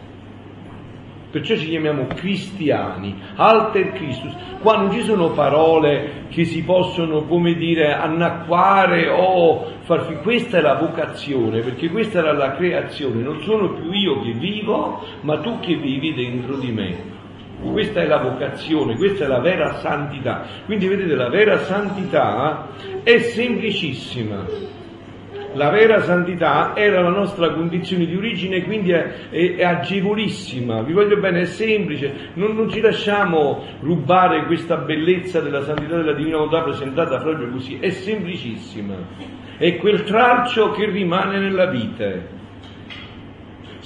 Perciò ci chiamiamo cristiani, alter Christus. Qua non ci sono parole che si possono, come dire, annacquare o far finire. Questa è la vocazione, perché questa era la creazione. Non sono più io che vivo, ma tu che vivi dentro di me. Questa è la vocazione, questa è la vera santità. Quindi vedete, la vera santità è semplicissima. La vera santità era la nostra condizione di origine, quindi è, è, è agevolissima, vi voglio bene, è semplice, non, non, ci lasciamo rubare questa bellezza della santità della divina volontà presentata proprio così, è semplicissima, è quel tralcio che rimane nella vita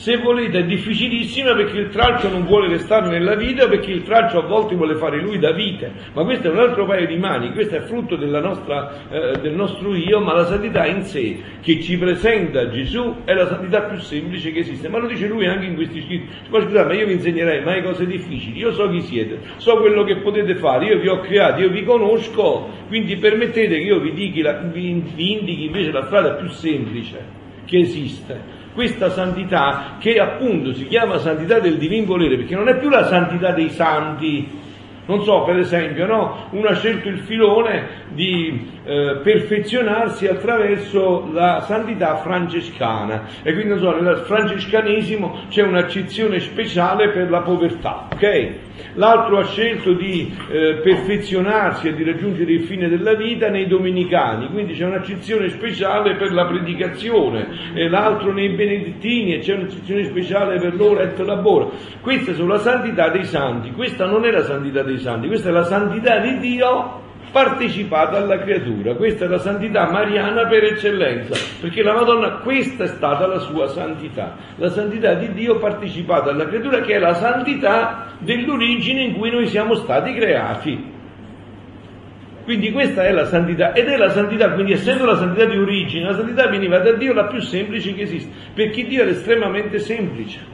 se volete è difficilissima perché il tralcio non vuole restare nella vita, perché il tralcio a volte vuole fare lui da vita, ma questo è un altro paio di mani, questo è frutto nostra, eh, del nostro io, ma la santità in sé che ci presenta Gesù è la santità più semplice che esiste, ma lo dice lui anche in questi scritti, ma scusate, ma io vi insegnerei mai cose difficili, io so chi siete, so quello che potete fare, io vi ho creati, io vi conosco, quindi permettete che io vi, la, vi, vi indichi invece la strada più semplice che esiste questa santità che appunto si chiama santità del divin volere, perché non è più la santità dei santi. Non so, per esempio, no? uno ha scelto il filone di eh, perfezionarsi attraverso la santità francescana e quindi non so, nel francescanesimo c'è un'accezione speciale per la povertà, ok? L'altro ha scelto di eh, perfezionarsi e di raggiungere il fine della vita nei domenicani, quindi c'è un'accezione speciale per la predicazione, e l'altro nei benedettini e c'è un'accezione speciale per l'ora et labora. Queste sono la santità dei santi, questa non è la santità dei santi, questa è la santità di Dio partecipata alla creatura. Questa è la santità mariana per eccellenza, perché la Madonna, questa è stata la sua santità, la santità di Dio partecipata alla creatura, che è la santità dell'origine in cui noi siamo stati creati. Quindi questa è la santità, ed è la santità, quindi essendo la santità di origine, la santità veniva da Dio la più semplice che esiste, perché Dio era estremamente semplice.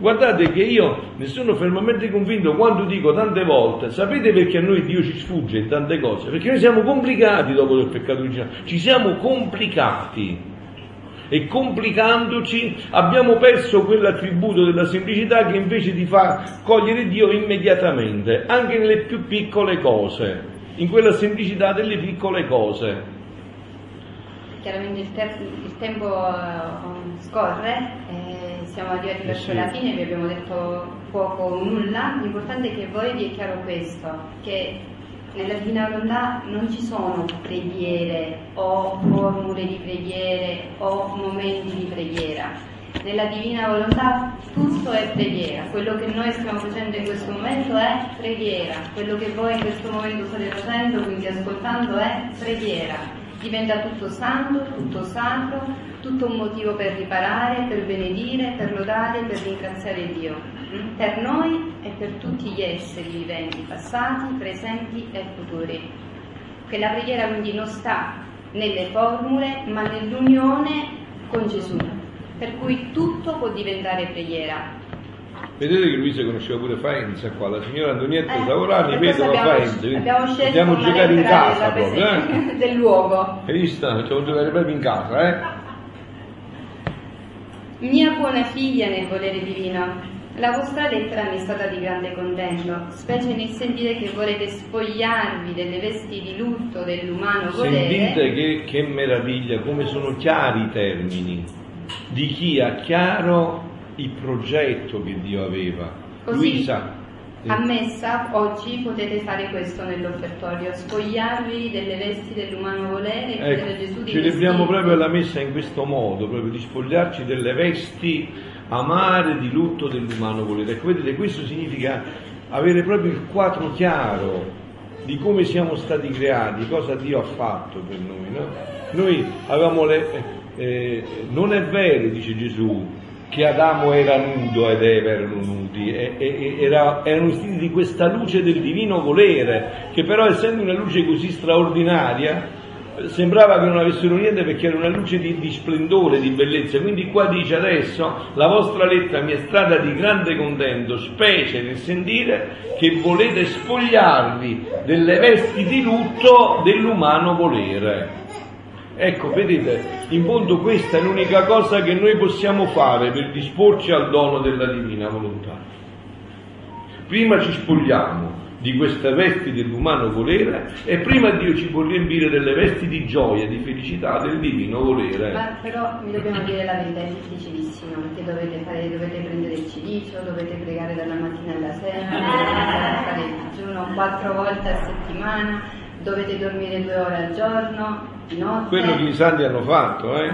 Guardate che io ne sono fermamente convinto quando dico tante volte, sapete perché a noi Dio ci sfugge in tante cose? Perché noi siamo complicati dopo il peccato originale, ci siamo complicati e complicandoci abbiamo perso quell'attributo della semplicità che invece ti fa cogliere Dio immediatamente, anche nelle più piccole cose, in quella semplicità delle piccole cose. Chiaramente il, ter- il tempo uh, scorre. Eh siamo arrivati verso la fine, vi abbiamo detto poco o nulla, l'importante è che voi vi è chiaro questo, che nella Divina Volontà non ci sono preghiere o formule di preghiere o momenti di preghiera. Nella Divina Volontà tutto è preghiera, quello che noi stiamo facendo in questo momento è preghiera, quello che voi in questo momento state facendo, quindi ascoltando, è preghiera diventa tutto santo, tutto sacro, tutto un motivo per riparare, per benedire, per lodare, per ringraziare Dio, mm? per noi e per tutti gli esseri viventi, passati, presenti e futuri. Che la preghiera quindi non sta nelle formule, ma nell'unione con Gesù, per cui tutto può diventare preghiera, Vedete che Luisa conosceva pure Faenza qua, la signora Antonietta eh, Savorani vedono Faenza. Abbiamo scelto Andiamo a giocare in casa proprio, eh? del luogo. Hai visto? Facciamo giocare proprio in casa, eh? Mia buona figlia nel volere divino, la vostra lettera mi è stata di grande contento, specie nel sentire che volete spogliarvi delle vesti di lutto dell'umano volere. Sentite che, che meraviglia, come sono chiari i termini di chi ha chiaro il progetto che Dio aveva. Così, Luisa, a messa oggi potete fare questo nell'offertorio, spogliarvi delle vesti dell'umano volere e ecco, Gesù di Celebriamo proprio la messa in questo modo, proprio di spogliarci delle vesti amare di lutto dell'umano volere. Ecco, vedete, questo significa avere proprio il quadro chiaro di come siamo stati creati, cosa Dio ha fatto per noi. No? Noi avevamo le... Eh, eh non è vero, dice Gesù, che Adamo era nudo ed Eva erano nudi, e, e, era, erano vestiti di questa luce del divino volere, che però essendo una luce così straordinaria, sembrava che non avessero niente perché era una luce di, di, splendore, di bellezza. Quindi qua dice adesso la vostra lettera mi è stata di grande contento, specie nel sentire che volete spogliarvi delle vesti di lutto dell'umano volere. Ecco, vedete, in fondo questa è l'unica cosa che noi possiamo fare per disporci al dono della divina volontà. Prima ci spogliamo di queste vesti dell'umano volere e prima Dio ci può riempire delle vesti di gioia, di felicità del divino volere. Ma però mi dobbiamo dire la verità, è difficilissimo, perché dovete, fare, dovete prendere il cilicio, dovete pregare dalla mattina alla sera, dovete fare il digiuno quattro volte a settimana, dovete dormire due ore al giorno, di notte. Quello che i santi hanno fatto, eh?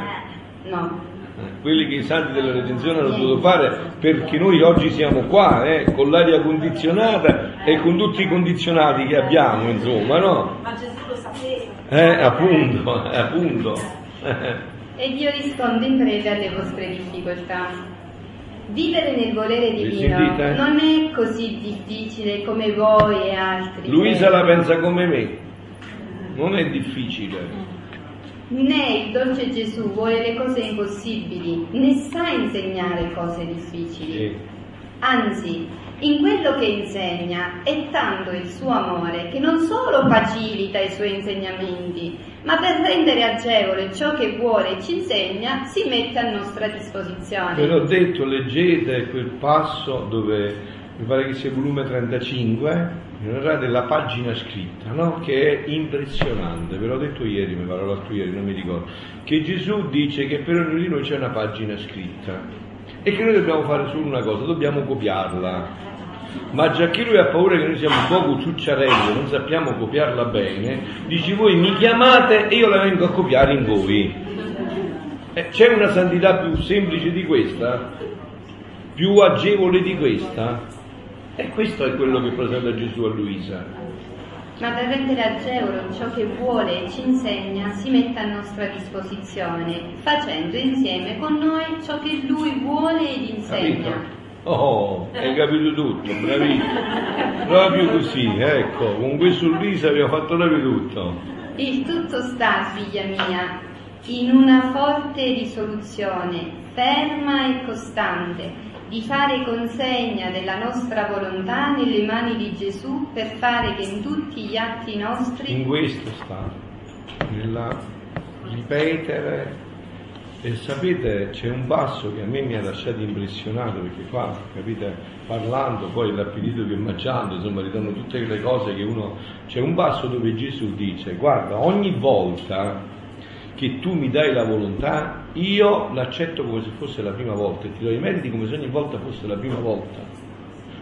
No. Eh, quelli che i santi della redenzione hanno dovuto fare perché noi oggi siamo qua, eh, con l'aria condizionata e con tutti i condizionati che abbiamo, insomma, no? Ma Gesù lo sapeva. Eh, appunto, eh, appunto. E Dio risponde in breve alle vostre difficoltà. Vivere nel volere Vi divino sentite? non è così difficile come voi e altri. Luisa la pensa come me, non è difficile. Né il dolce Gesù vuole le cose impossibili, né sa insegnare cose difficili. Sì. Anzi, in quello che insegna è tanto il suo amore che non solo facilita i suoi insegnamenti, ma per rendere agevole ciò che vuole e ci insegna, si mette a nostra disposizione. Ve l'ho detto, leggete quel passo dove mi pare che sia volume 35, la pagina scritta, no? che è impressionante, ve l'ho detto ieri, mi pare l'altro ieri, non mi ricordo, che Gesù dice che per ognuno di noi c'è una pagina scritta e che noi dobbiamo fare solo una cosa, dobbiamo copiarla. Ma già che lui ha paura che noi siamo un poco ciucciarelli, non sappiamo copiarla bene, dice voi mi chiamate e io la vengo a copiare in voi. Eh, c'è una santità più semplice di questa? Più agevole di questa? E questo è quello che presenta Gesù a Luisa. Ma per rendere agevole ciò che vuole e ci insegna, si mette a nostra disposizione, facendo insieme con noi ciò che lui vuole ed insegna. Capito? Oh, hai capito tutto, bravissimo. Proprio così, ecco, con questo Luisa abbiamo fatto proprio tutto. Il tutto sta, figlia mia, in una forte risoluzione, ferma e costante, di fare consegna della nostra volontà nelle mani di Gesù per fare che in tutti gli atti nostri In questo sta, nella ripetere. E sapete, c'è un passo che a me mi ha lasciato impressionato, perché qua, capite, parlando, poi l'appetito che mangiando, insomma, ridanno tutte le cose che uno... C'è un passo dove Gesù dice, guarda, ogni volta che tu mi dai la volontà, io l'accetto come se fosse la prima volta e ti do i meriti come se ogni volta fosse la prima volta.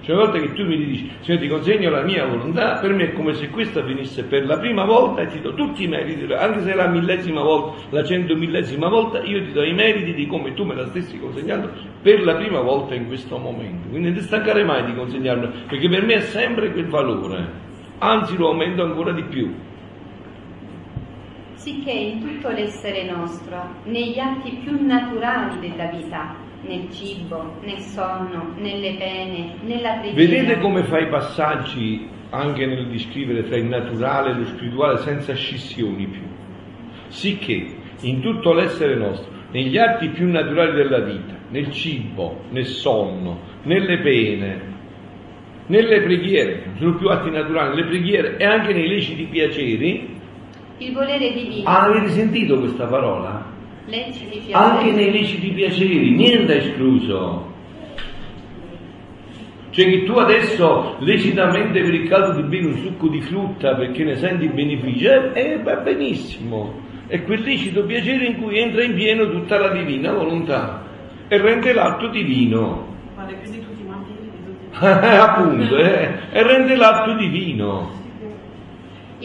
Cioè una volta che tu mi dici, Signore ti consegno la mia volontà, per me è come se questa venisse per la prima volta e ti do tutti i meriti, anche se è la millesima volta, la centomillesima volta, io ti do i meriti di come tu me la stessi consegnando per la prima volta in questo momento. Quindi non ti stancare mai di consegnarlo, perché per me è sempre quel valore, anzi lo aumento ancora di più. Sicché in tutto l'essere nostro, negli atti più naturali della vita, nel cibo, nel sonno, nelle pene, nella preghiera. Vedete come fa i passaggi anche nel descrivere tra il naturale e lo spirituale senza scissioni più. Sicché in tutto l'essere nostro, negli atti più naturali della vita, nel cibo, nel sonno, nelle pene, nelle preghiere, sono più atti naturali, nelle preghiere e anche nei leciti piaceri. Il volere divino, Ah, avete sentito questa parola? leciti piaceri. Anche nei leciti piaceri, niente è escluso. Cioè che tu adesso lecitamente per il caso di bere un succo di frutta perché ne senti i benefici, eh, eh, va benissimo. È quel lecito piacere in cui entra in pieno tutta la divina volontà e rende l'atto divino. Vale più di tutti i vampiri di tutti. Appunto, eh, e rende l'atto divino.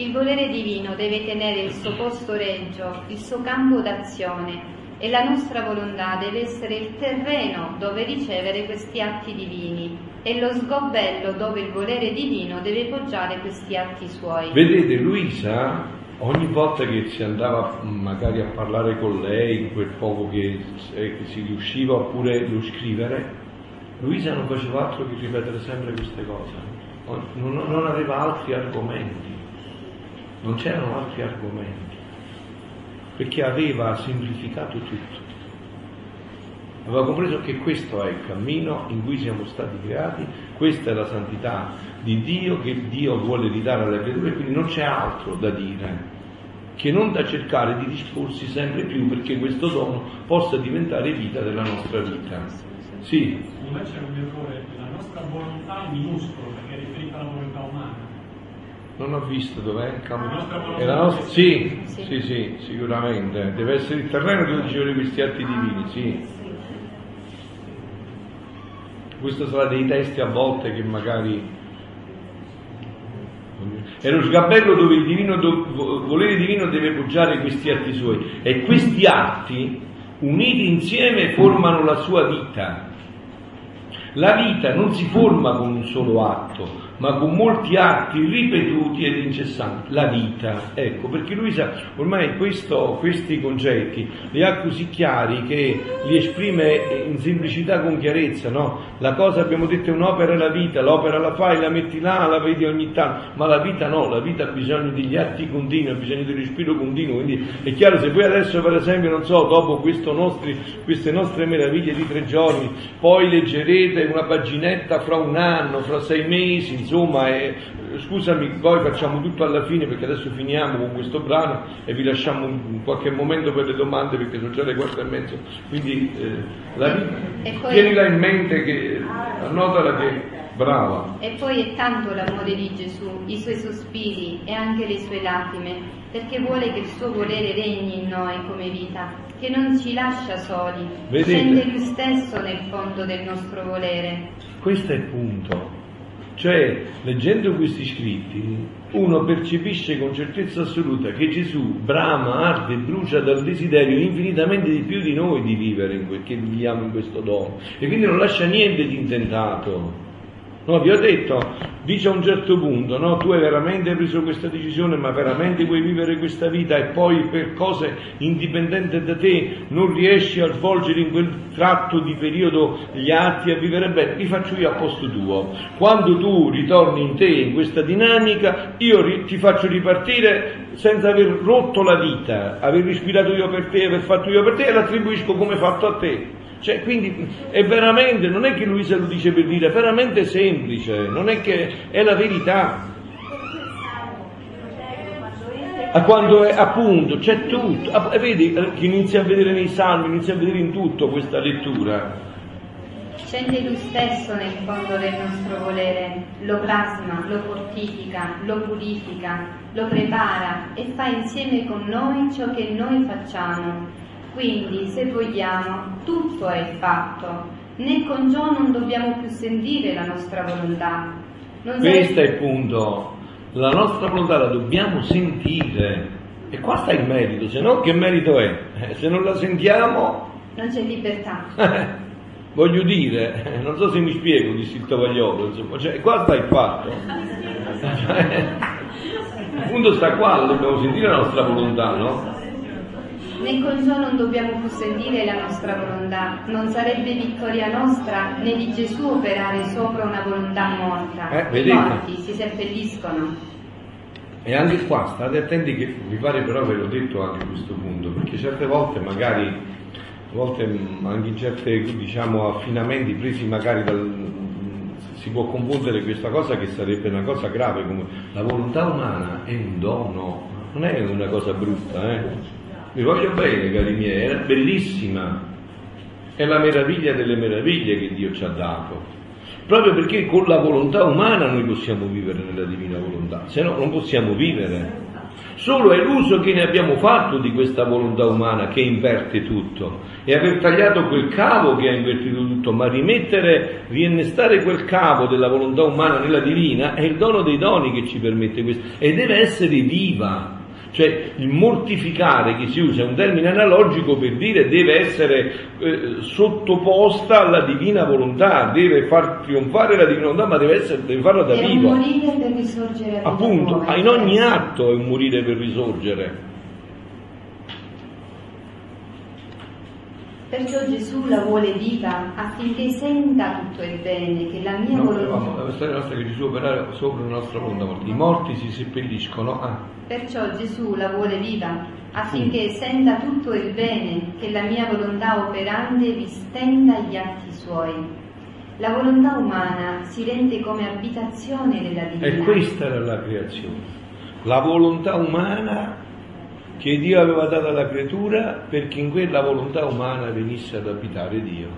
Il volere divino deve tenere il suo posto reggio, il suo campo d'azione e la nostra volontà deve essere il terreno dove ricevere questi atti divini e lo sgobello dove il volere divino deve poggiare questi atti suoi. Vedete, Luisa, ogni volta che si andava magari a parlare con lei, quel poco che, eh, che si riusciva, oppure lo scrivere, Luisa non faceva altro che ripetere sempre queste cose. Non, non aveva altri argomenti, non c'erano altri argomenti, perché aveva semplificato tutto. Aveva compreso che questo è il cammino in cui siamo stati creati, questa è la santità di Dio che Dio vuole ridare alle creature, quindi non c'è altro da dire che non da cercare di disporsi sempre più perché questo dono possa diventare vita della nostra vita. Sì, Invece è un la nostra volontà è minuscolo perché è riferita alla volontà umana. Non ho visto dov'è volontà. È la nostra... Sì, Sì. sì, sì, sicuramente. Deve essere il terreno dove dicevano questi atti divini, sì. Questo sarà dei testi a volte che magari è lo sgabello dove il divino, do, volere divino deve poggiare questi atti suoi e questi atti uniti insieme formano la sua vita. La vita non si forma con un solo atto, ma con molti atti ripetuti ed incessanti, la vita. Ecco, perché Luisa ormai questo, questi concetti li ha così chiari che li esprime in semplicità con chiarezza, no? La cosa abbiamo detto è un'opera è la vita, l'opera la fai, la metti là, la vedi ogni tanto, ma la vita no, la vita ha bisogno degli atti continui, ha bisogno di respiro continuo, quindi è chiaro se voi adesso per esempio, non so, dopo nostri, queste nostre meraviglie di tre giorni, poi leggerete una paginetta fra un anno, fra sei mesi, insomma, e, scusami, poi facciamo tutto alla fine perché adesso finiamo con questo brano e vi lasciamo un, qualche momento per le domande perché sono già le quattro e mezzo, quindi eh, la vita, tienila in mente che annotala che brava. E poi è tanto l'amore di Gesù, i suoi sospiri e anche le sue lacrime, perché vuole che il suo volere regni in noi come vita, che non ci lascia soli, Vedete? scende lui stesso nel fondo del nostro volere. Questo è il punto. Cioè, leggendo questi scritti, uno percepisce con certezza assoluta che Gesù brama, arde e brucia dal desiderio infinitamente di più di noi di vivere in quel che viviamo in questo dono. E quindi non lascia niente di intentato. No, vi ho detto, dice a un certo punto, no, tu hai veramente preso questa decisione, ma veramente vuoi vivere questa vita e poi per cose indipendenti da te non riesci a svolgere in quel tratto di periodo gli atti a vivere bene, li faccio io a posto tuo. Quando tu ritorni in te, in questa dinamica, io ri- ti faccio ripartire senza aver rotto la vita, aver respirato io per te, aver fatto io per te e l'attribuisco come fatto a te. Cioè, quindi è veramente, non è che lui se lo dice per dire, è veramente semplice, non è che è la verità. A quando è appunto, c'è tutto, ah, vedi eh, che inizia a vedere nei salmi, inizia a vedere in tutto questa lettura. Scende lui stesso nel fondo del nostro volere, lo plasma, lo fortifica, lo purifica, lo prepara e fa insieme con noi ciò che noi facciamo quindi, se vogliamo, tutto è fatto, né con ciò non dobbiamo più sentire la nostra volontà. Non Questo è il punto, la nostra volontà la dobbiamo sentire. E qua sta il merito, se no che merito è? Eh, se non la sentiamo... Non c'è libertà. voglio dire, non so se mi spiego, disse il tovagliolo, insomma, cioè, qua sta il fatto. il punto sta qua, dobbiamo sentire la nostra volontà, no? Né con ciò non dobbiamo più sentire la nostra volontà. Non sarebbe vittoria nostra né di Gesù operare sopra una volontà morta. Eh, I morti si seppelliscono. E anche qua state attenti che mi pare però ve l'ho detto anche a questo punto, perché certe volte magari, a volte anche in certi diciamo, affinamenti presi magari dal, si può confondere questa cosa che sarebbe una cosa grave come la volontà umana è un dono, non è una cosa brutta, eh? Vi voglio bene cari miei, è bellissima, è la meraviglia delle meraviglie che Dio ci ha dato, proprio perché con la volontà umana noi possiamo vivere nella divina volontà, se no non possiamo vivere. Solo è l'uso che ne abbiamo fatto di questa volontà umana che inverte tutto. E aver tagliato quel cavo che ha invertito tutto, ma rimettere, riennestare quel cavo della volontà umana nella divina è il dono dei doni che ci permette questo. E deve essere viva cioè il mortificare che si usa è un termine analogico per dire deve essere eh, sottoposta alla divina volontà, deve far trionfare la divina volontà, ma deve, essere, deve farla da vivo. È un morire per risorgere. Appunto, in ogni atto è un morire per risorgere. Perciò Gesù la vuole viva affinché senta tutto il bene che la mia no, volontà. La storia nostra che Gesù operare sopra la nostra volontà. I morti si seppelliscono. Ah. Perciò Gesù la vuole viva affinché sì. senta tutto il bene che la mia volontà operante vi stenda agli atti suoi. La volontà umana si rende come abitazione della divinità. E questa era la creazione. La volontà umana che Dio aveva dato alla creatura perché in quella volontà umana venisse ad abitare Dio.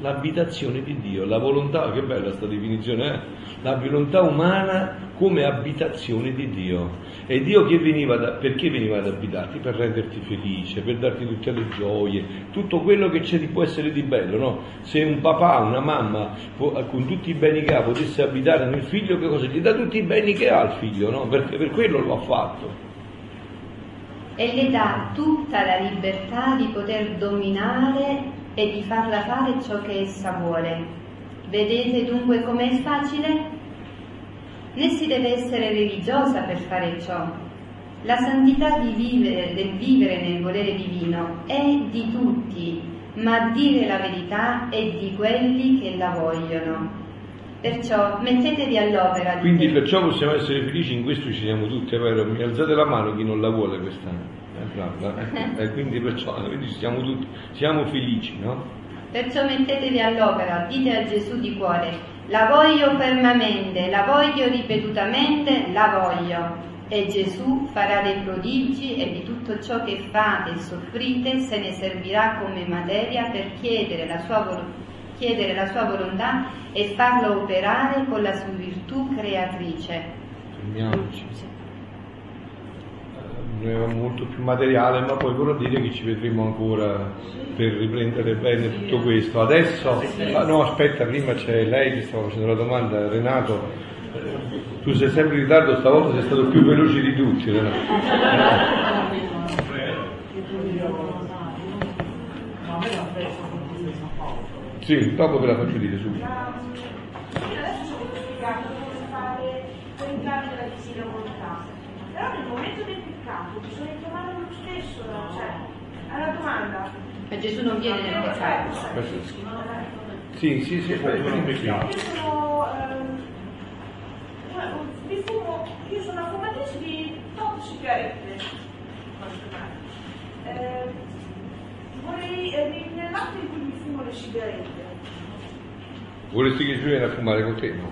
l'abitazione di Dio, la volontà, che bella sta definizione, eh? la volontà umana come abitazione di Dio. E Dio che veniva da, perché veniva ad abitarti? Per renderti felice, per darti tutte le gioie, tutto quello che c'è di, può essere di bello, no? Se un papà, una mamma, può, con tutti i beni che ha, potesse abitare nel figlio, che cosa? Gli dà tutti i beni che ha al figlio, no? Perché per quello lo ha fatto e le dà tutta la libertà di poter dominare e di farla fare ciò che essa vuole. Vedete dunque com'è facile? Né si deve essere religiosa per fare ciò. La santità vivere, del vivere nel volere divino è di tutti, ma dire la verità è di quelli che la vogliono. Perciò mettetevi all'opera. Quindi perciò possiamo essere felici, in questo ci siamo tutti, è vero? Mi alzate la mano chi non la vuole quest'anno. Eh, eh, quindi perciò quindi siamo tutti, siamo felici, no? Perciò mettetevi all'opera, dite a Gesù di cuore, la voglio fermamente, la voglio ripetutamente, la voglio. E Gesù farà dei prodigi e di tutto ciò che fate e soffrite se ne servirà come materia per chiedere la sua volontà chiedere la sua volontà e farlo operare con la sua virtù creatrice. Fermiamoci. Noi avevamo molto più materiale, ma poi vorrà dire che ci vedremo ancora per riprendere bene tutto questo. Adesso, ah, no aspetta, prima c'è lei che stava facendo la domanda, Renato, tu sei sempre in ritardo, stavolta sei stato più veloce di tutti, Renato. Sì, dopo ve la faccio dire subito. Adesso ho spiegato come fare l'entrare della visita volontà. Però nel momento del peccato bisogna chiamare lo stesso, cioè, alla domanda. Ma Gesù non viene nel peccato. Sì, sì, sì, fai un peccato. Io sono, ehm, mi fumo, io sono una fumatrice di top sigarette. Eh, vorrei, eh, nell'atto in cui fumo le sigarette, Vorresti che viene a fumare con te? No?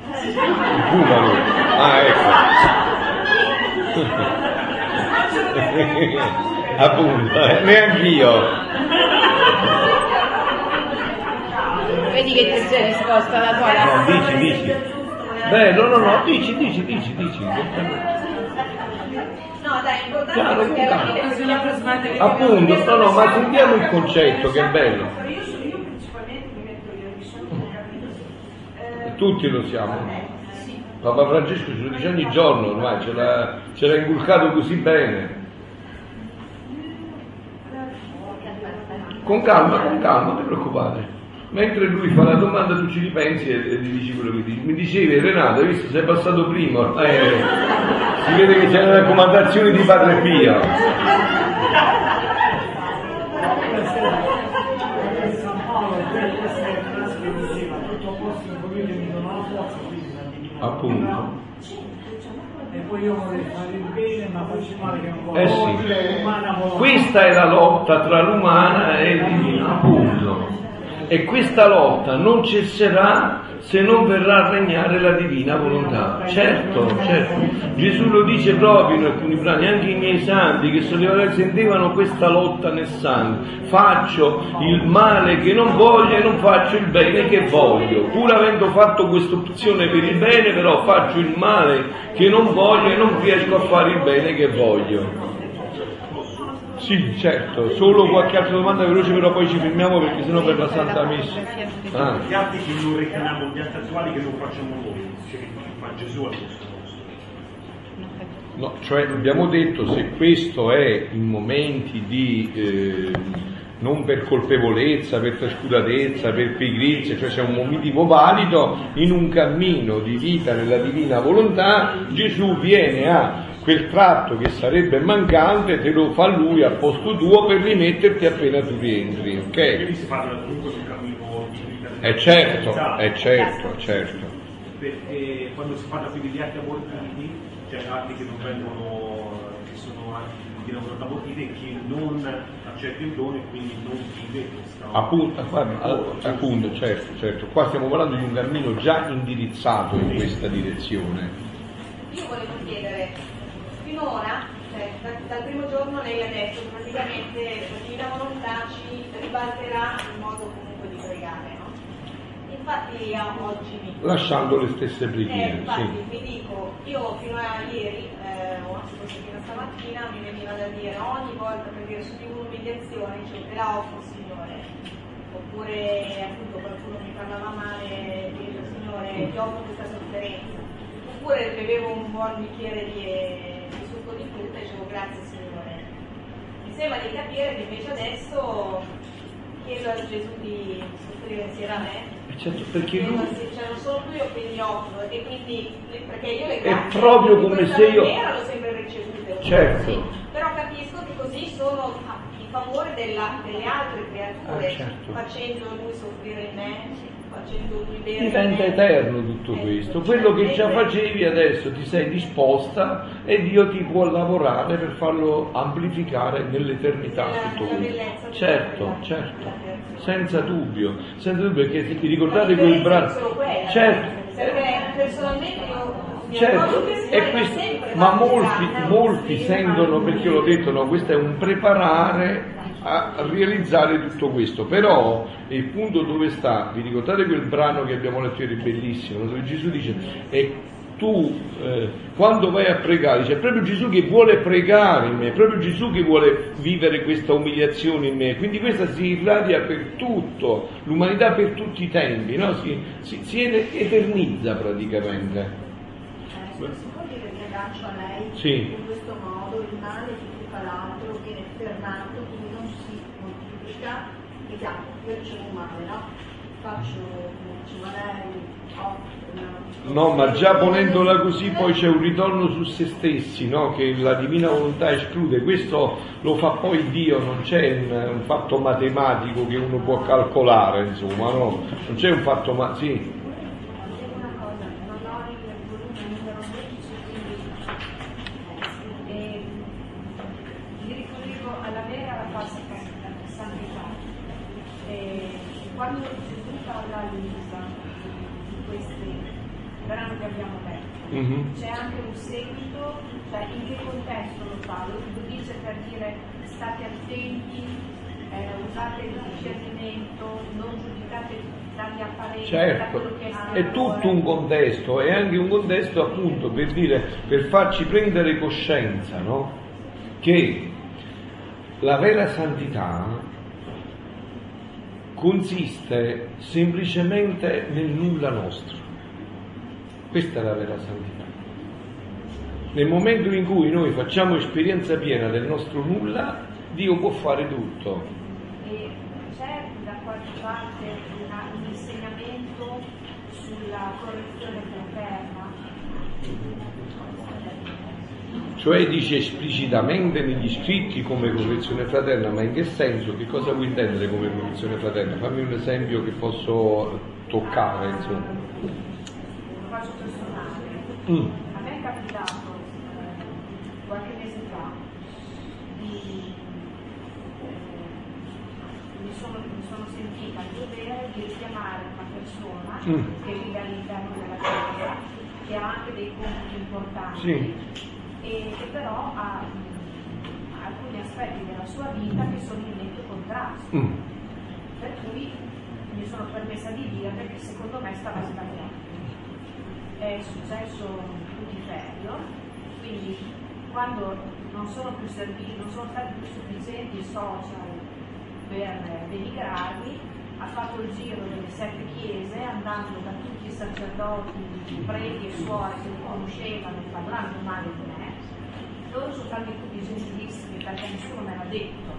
Fuma lui. Ah, ecco. Appunto, eh, neanch'io. Vedi che ti sei risposta alla tua No, dici, dici. Beh, no, no, no, dici, dici, dici, dici. No, dai, importante perché alla fine bisogna plasmare Appunto, no, no, ma sentiamo il concetto, che è bello. Tutti lo siamo. Papa Francesco ce lo dice ogni giorno ormai, ce l'ha, ce l'ha inculcato così bene. Con calma, con calma, non ti preoccupare. Mentre lui fa la domanda tu ci ripensi e, e gli dici quello che dici. Mi dicevi Renato, hai visto, sei passato prima, ormai eh, si vede che c'è le raccomandazioni di Padre Pio. Appunto. E poi io vorrei fare il bene, ma faccio male che non voglio. Eh sì. Questa è la lotta tra l'umana e il divino, appunto. E questa lotta non cesserà se non verrà a regnare la divina volontà. Certo, certo. Gesù lo dice proprio in alcuni brani, anche i miei santi che sentivano questa lotta nel sangue. Faccio il male che non voglio e non faccio il bene che voglio. Pur avendo fatto questa opzione per il bene, però faccio il male che non voglio e non riesco a fare il bene che voglio. Sì, certo, solo qualche altra domanda veloce però poi ci fermiamo perché sennò per la Santa Messa. Ah. Gli atti che non reclamiamo, gli atti attuali che non facciamo noi, cioè che fa Gesù al posto No, cioè abbiamo detto se questo è in momenti di eh, non per colpevolezza, per trascuratezza, per pigrizia, cioè c'è un motivo valido, in un cammino di vita nella divina volontà, Gesù viene a quel tratto che sarebbe mancante te lo fa lui a posto tuo per rimetterti appena tu rientri, ok? Quindi si parla comunque di un cammino di vita. È certo, è certo, è certo. Perché quando si parla quindi di atti abortiti, cioè atti che non vengono, che sono atti di lavoro abortiti e chi non accetta il dono e quindi non vive questa... Appunto, appunto, certo, certo. Qua stiamo parlando di un cammino già indirizzato in questa direzione. Io volevo chiedere finora, cioè, da, dal primo giorno lei ha detto che praticamente la divina volontà ci ribalterà il modo comunque di pregare, no? infatti oggi mi... Lasciando le stesse preghiere, eh, infatti sì. mi dico, io fino a ieri, eh, o anzi forse fino a stamattina, mi veniva da dire ogni volta per dire su di un'umiliazione, cioè te la offro Signore. Oppure appunto qualcuno mi parlava male, dire Signore, ti offro questa sofferenza. Oppure bevevo un buon bicchiere di, di succo di frutta e dicevo grazie Signore. Mi sembra di capire che invece adesso chiedo a Gesù di soffrire insieme a me Certo, perché lui c'ero solo io che gli offro e quindi perché io le È grazie proprio di come se io- l'ho sempre ricevute Certo. Però capisco che così sono in favore della- delle altre creature Ah, certo. facendo lui soffrire in me diventa eterno tutto Ecco, questo. cioè, Quello che già mentre- facevi adesso ti sei disposta e Dio ti può lavorare per farlo amplificare nell'eternità tutto questo. Certo, certo, senza dubbio, senza dubbio perché se vi ricordate quel brano... Certo, Certo, questo- ma molti, molti sentono, perché l'ho detto, no, questo è un preparare a realizzare tutto questo, però il punto dove sta, vi ricordate quel brano che abbiamo letto ieri, bellissimo, dove Gesù dice, e tu eh, quando vai a pregare, dice, è proprio Gesù che vuole pregare in me, è proprio Gesù che vuole vivere questa umiliazione in me, quindi questa si irradia per tutto, l'umanità per tutti i tempi, no? si, si, si eternizza praticamente. Eh, si può dire che aggancio a lei Sì. in questo modo il male che ti fa l'altro viene fermato, quindi non si e già, io ricevo male, no? Faccio No, ma già ponendola così poi c'è un ritorno su se stessi, no? che la divina volontà esclude, questo lo fa poi Dio, non c'è un, un fatto matematico che uno può calcolare, insomma, no? Non c'è un fatto ma sì, Dico una cosa, non ho il volume numero 12, quindi eh, mi ricollego alla vera e alla falsa santità. Eh, quando Gesù parla a Luisa di questi brani che abbiamo letto, Mhm. c'è anche un seguito, cioè in che contesto lo fa? Lo, lo dice per dire state attenti, eh, usate il discernimento, non giudicate dagli apparenti, da certo, quello che è tutto un contesto, è anche un contesto appunto per dire, per farci prendere coscienza, no? Che la vera santità consiste semplicemente nel nulla nostro. Questa è la vera santità. Nel momento in cui noi facciamo esperienza piena del nostro nulla, Dio può fare tutto. E c'è da qualche parte sulla correzione fraterna? Cioè dice esplicitamente negli scritti come correzione fraterna, ma in che senso? Che cosa vuoi intendere come correzione fraterna? Fammi un esempio che posso toccare, insomma. Lo faccio personale. Mm, A me è capitato eh, qualche mese fa di eh, mi, sono, mi sono sentita il dovere di richiamare persona Mm. che vive all'interno della chiesa, che ha anche dei compiti importanti Sì. e che però ha mm, alcuni aspetti della sua vita che sono in netto contrasto. mm, Per cui mi sono permessa di dire che secondo me stava sbagliando. È successo un putiferio, quindi quando non sono più serviti, non sono stati più sufficienti i social per eh, denigrarmi, ha fatto il giro delle sette chiese andando da tutti i sacerdoti, preti e suore che lo conoscevano e parlando male di me. Loro sono stati tutti gentilissimi perché nessuno me l'ha detto,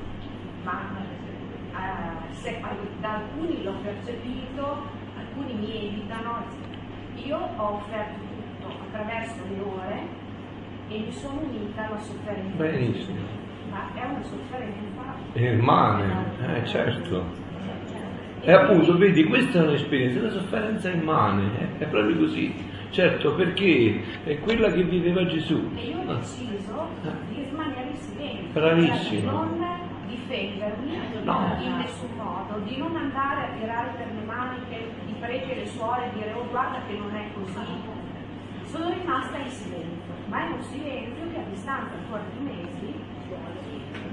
ma eh, se- da alcuni l'ho percepito, alcuni mi evitano. Io ho offerto tutto attraverso le ore e mi sono unita alla sofferenza. benissimo. Ma è una sofferenza È immane, eh, certo. E appunto, vedi, questa è un'esperienza, la sofferenza immane, eh, è proprio così. Certo, perché è quella che viveva Gesù. E io ho deciso di rimanere in silenzio, Bravissimo. cioè di non difendermi No. in nessun modo, di non andare a tirare per le maniche i preti e le suore e dire oh guarda che non è così. Sono rimasta in silenzio, ma è un silenzio che a distanza ancora di mesi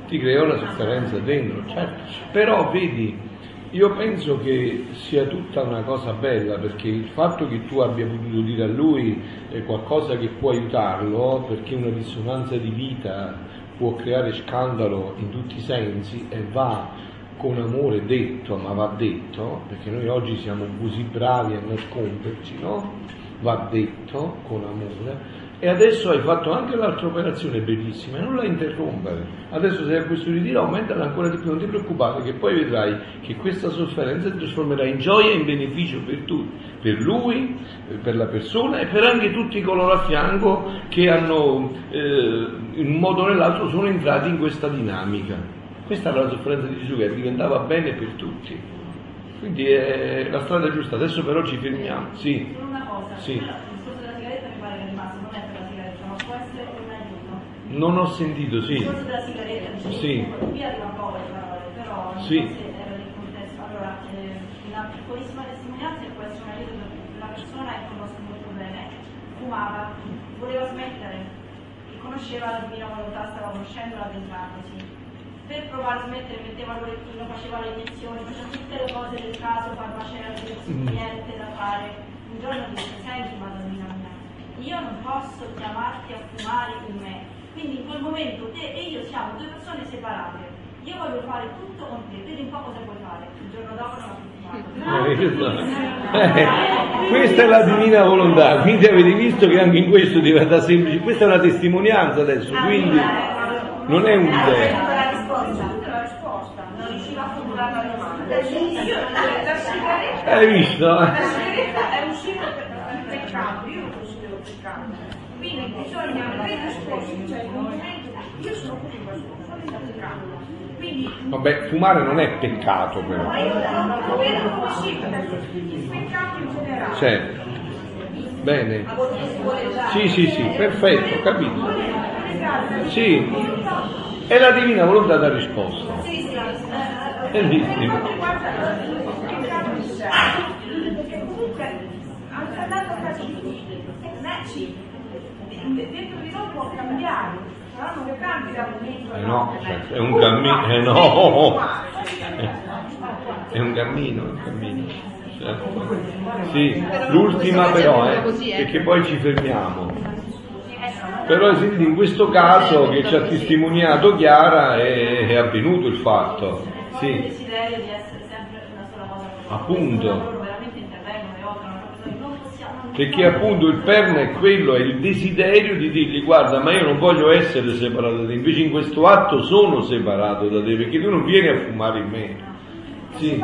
ti crea una sofferenza dentro, certo. Però vedi, io penso che sia tutta una cosa bella perché il fatto che tu abbia potuto dire a lui qualcosa che può aiutarlo, perché una dissonanza di vita può creare scandalo in tutti i sensi e va con amore detto, ma va detto, perché noi oggi siamo così bravi a nasconderci, no? Va detto con amore e adesso hai fatto anche l'altra operazione bellissima, non la interrompere. Adesso sei a questo ritiro, aumentala ancora di più, non ti preoccupare che poi vedrai che questa sofferenza si trasformerà in gioia e in beneficio per tutti, per lui, per la persona e per anche tutti coloro a fianco che hanno eh, in un modo o nell'altro sono entrati in questa dinamica. Questa era la sofferenza di Gesù che diventava bene per tutti. Quindi è la strada giusta. Adesso però ci fermiamo. Sì. Una cosa. Sì. Non ho sentito, sì. Discorso della sigaretta, dicevo, Sì. qui arriva poco le parole, però non Sì. so se era nel contesto. Allora, eh, una piccolissima testimonianza in questo un aiuto una persona che conosco molto bene, fumava, voleva smettere, e conosceva la divina volontà, stava conoscendo la ventandosi. Per provare a smettere metteva l'orecchino, faceva le iniezioni, faceva tutte le cose del caso, farmaceutica, Mm. niente da fare. Un giorno disse, senti madonnina mia, io non posso chiamarti a fumare con me, quindi in quel momento te e io siamo due persone separate. Io voglio fare tutto con te, vedi un po' cosa puoi fare. Il giorno dopo non fumato. Eh, questo- eh, questa è la divina volontà, quindi avete visto che anche in questo diventa semplice, questa è una testimonianza adesso, quindi non è un'idea. Hai visto? la è uscita per peccato, io non considero peccato. Quindi bisogna risposte, cioè io sono così sono in. Quindi Vabbè, fumare non è peccato però. ma io non vedo possibile, il peccato in generale. Certo. Bene. Sì, sì, sì, perfetto, capito. Sì, è la divina volontà da risposta. Sì, sì, Bellissimo. Perché comunque, anche andando a casa di Messi, dentro di noi può cambiare, saranno che cambi da momento Eh no, certo, è un cammino, eh no, è un cammino, è un cammino. certo. Sì, l'ultima però, eh, perché poi ci fermiamo. Però senti, in questo caso che ci ha testimoniato Chiara è, è avvenuto il fatto. il Sì, desiderio di essere sempre una sola cosa. Appunto. Loro veramente intervengono e operano, noi non possiamo... perché appunto il perno è quello, è il desiderio di dirgli guarda ma io non voglio essere separato da te, invece in questo atto sono separato da te perché tu non vieni a fumare in me. Sì,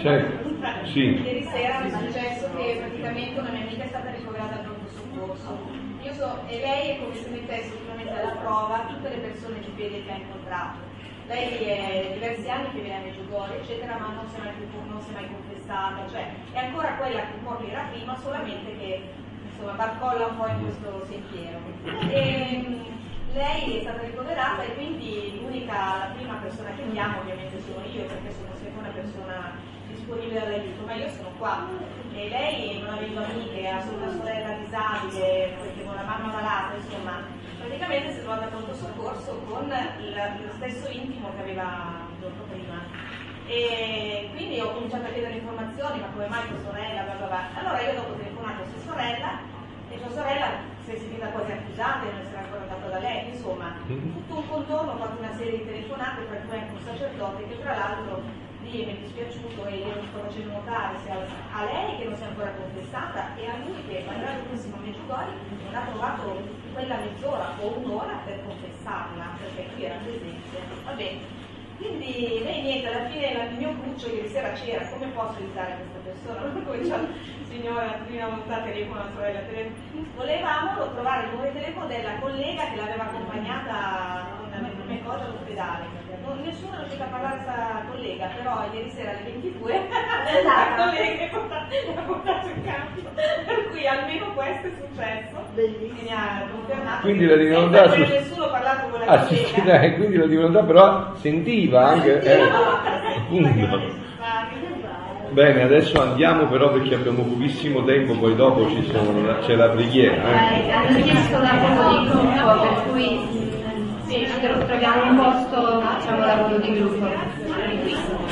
certo, sì. Ieri sera mi è successo che praticamente una mia amica è stata ricoverata al pronto soccorso. Io so, e lei è come se mettesse ultimamente alla prova tutte le persone di fede che ha incontrato. Lei è diversi anni che viene a Meggiugorje, eccetera, ma non si è mai, non si è mai confessata, cioè è ancora quella che che era prima, solamente che insomma barcolla un po' in questo sentiero. E, mh, lei è stata ricoverata e quindi l'unica, la prima persona che chiamo ovviamente sono io perché sono sempre una persona disponibile all'aiuto, ma io sono qua e lei non aveva amiche, ha solo una sorella disabile, perché con la mamma malata, insomma, praticamente si è trovata a pronto soccorso con lo stesso intimo che aveva il giorno prima. E quindi ho cominciato a chiedere informazioni, ma come mai tua sorella, bla bla bla. Allora io dopo ho telefonato a sua sorella e sua sorella si è sentita quasi accusata di non essere ancora andata da lei, insomma, tutto un contorno, ho fatto una serie di telefonate, tra cui anche un sacerdote che tra l'altro lì mi è dispiaciuto e io lo sto facendo notare sia a lei che non si è ancora confessata e a lui che malgrado fossimo Meggiugorje non ha trovato quella mezz'ora o un'ora per confessarla perché qui era presente. Va bene. Quindi lei niente, alla fine il mio cruccio ieri sera c'era, come posso aiutare questa persona? Ho cominciato, signora, prima volta telefono alla sorella, tele- volevamo trovare il numero di telefono della collega che l'aveva accompagnata nelle prime cose all'ospedale. Non, nessuno è riuscito a parlare questa collega, però ieri sera alle 22 la collega è portata- l'ha portato in campo. Per cui almeno questo è successo. E mi ha confermato. Quindi la divinità su- nessuno parlato con la Ah, sì, collega. sì, dai, quindi la divinità però sentiva anche... eh. Bene, adesso andiamo però perché abbiamo pochissimo tempo, poi dopo ci sono- c'è la preghiera. Eh. Eh, hanno chiesto lavoro di gruppo, per cui sì, troviamo un posto, facciamo lavoro di gruppo.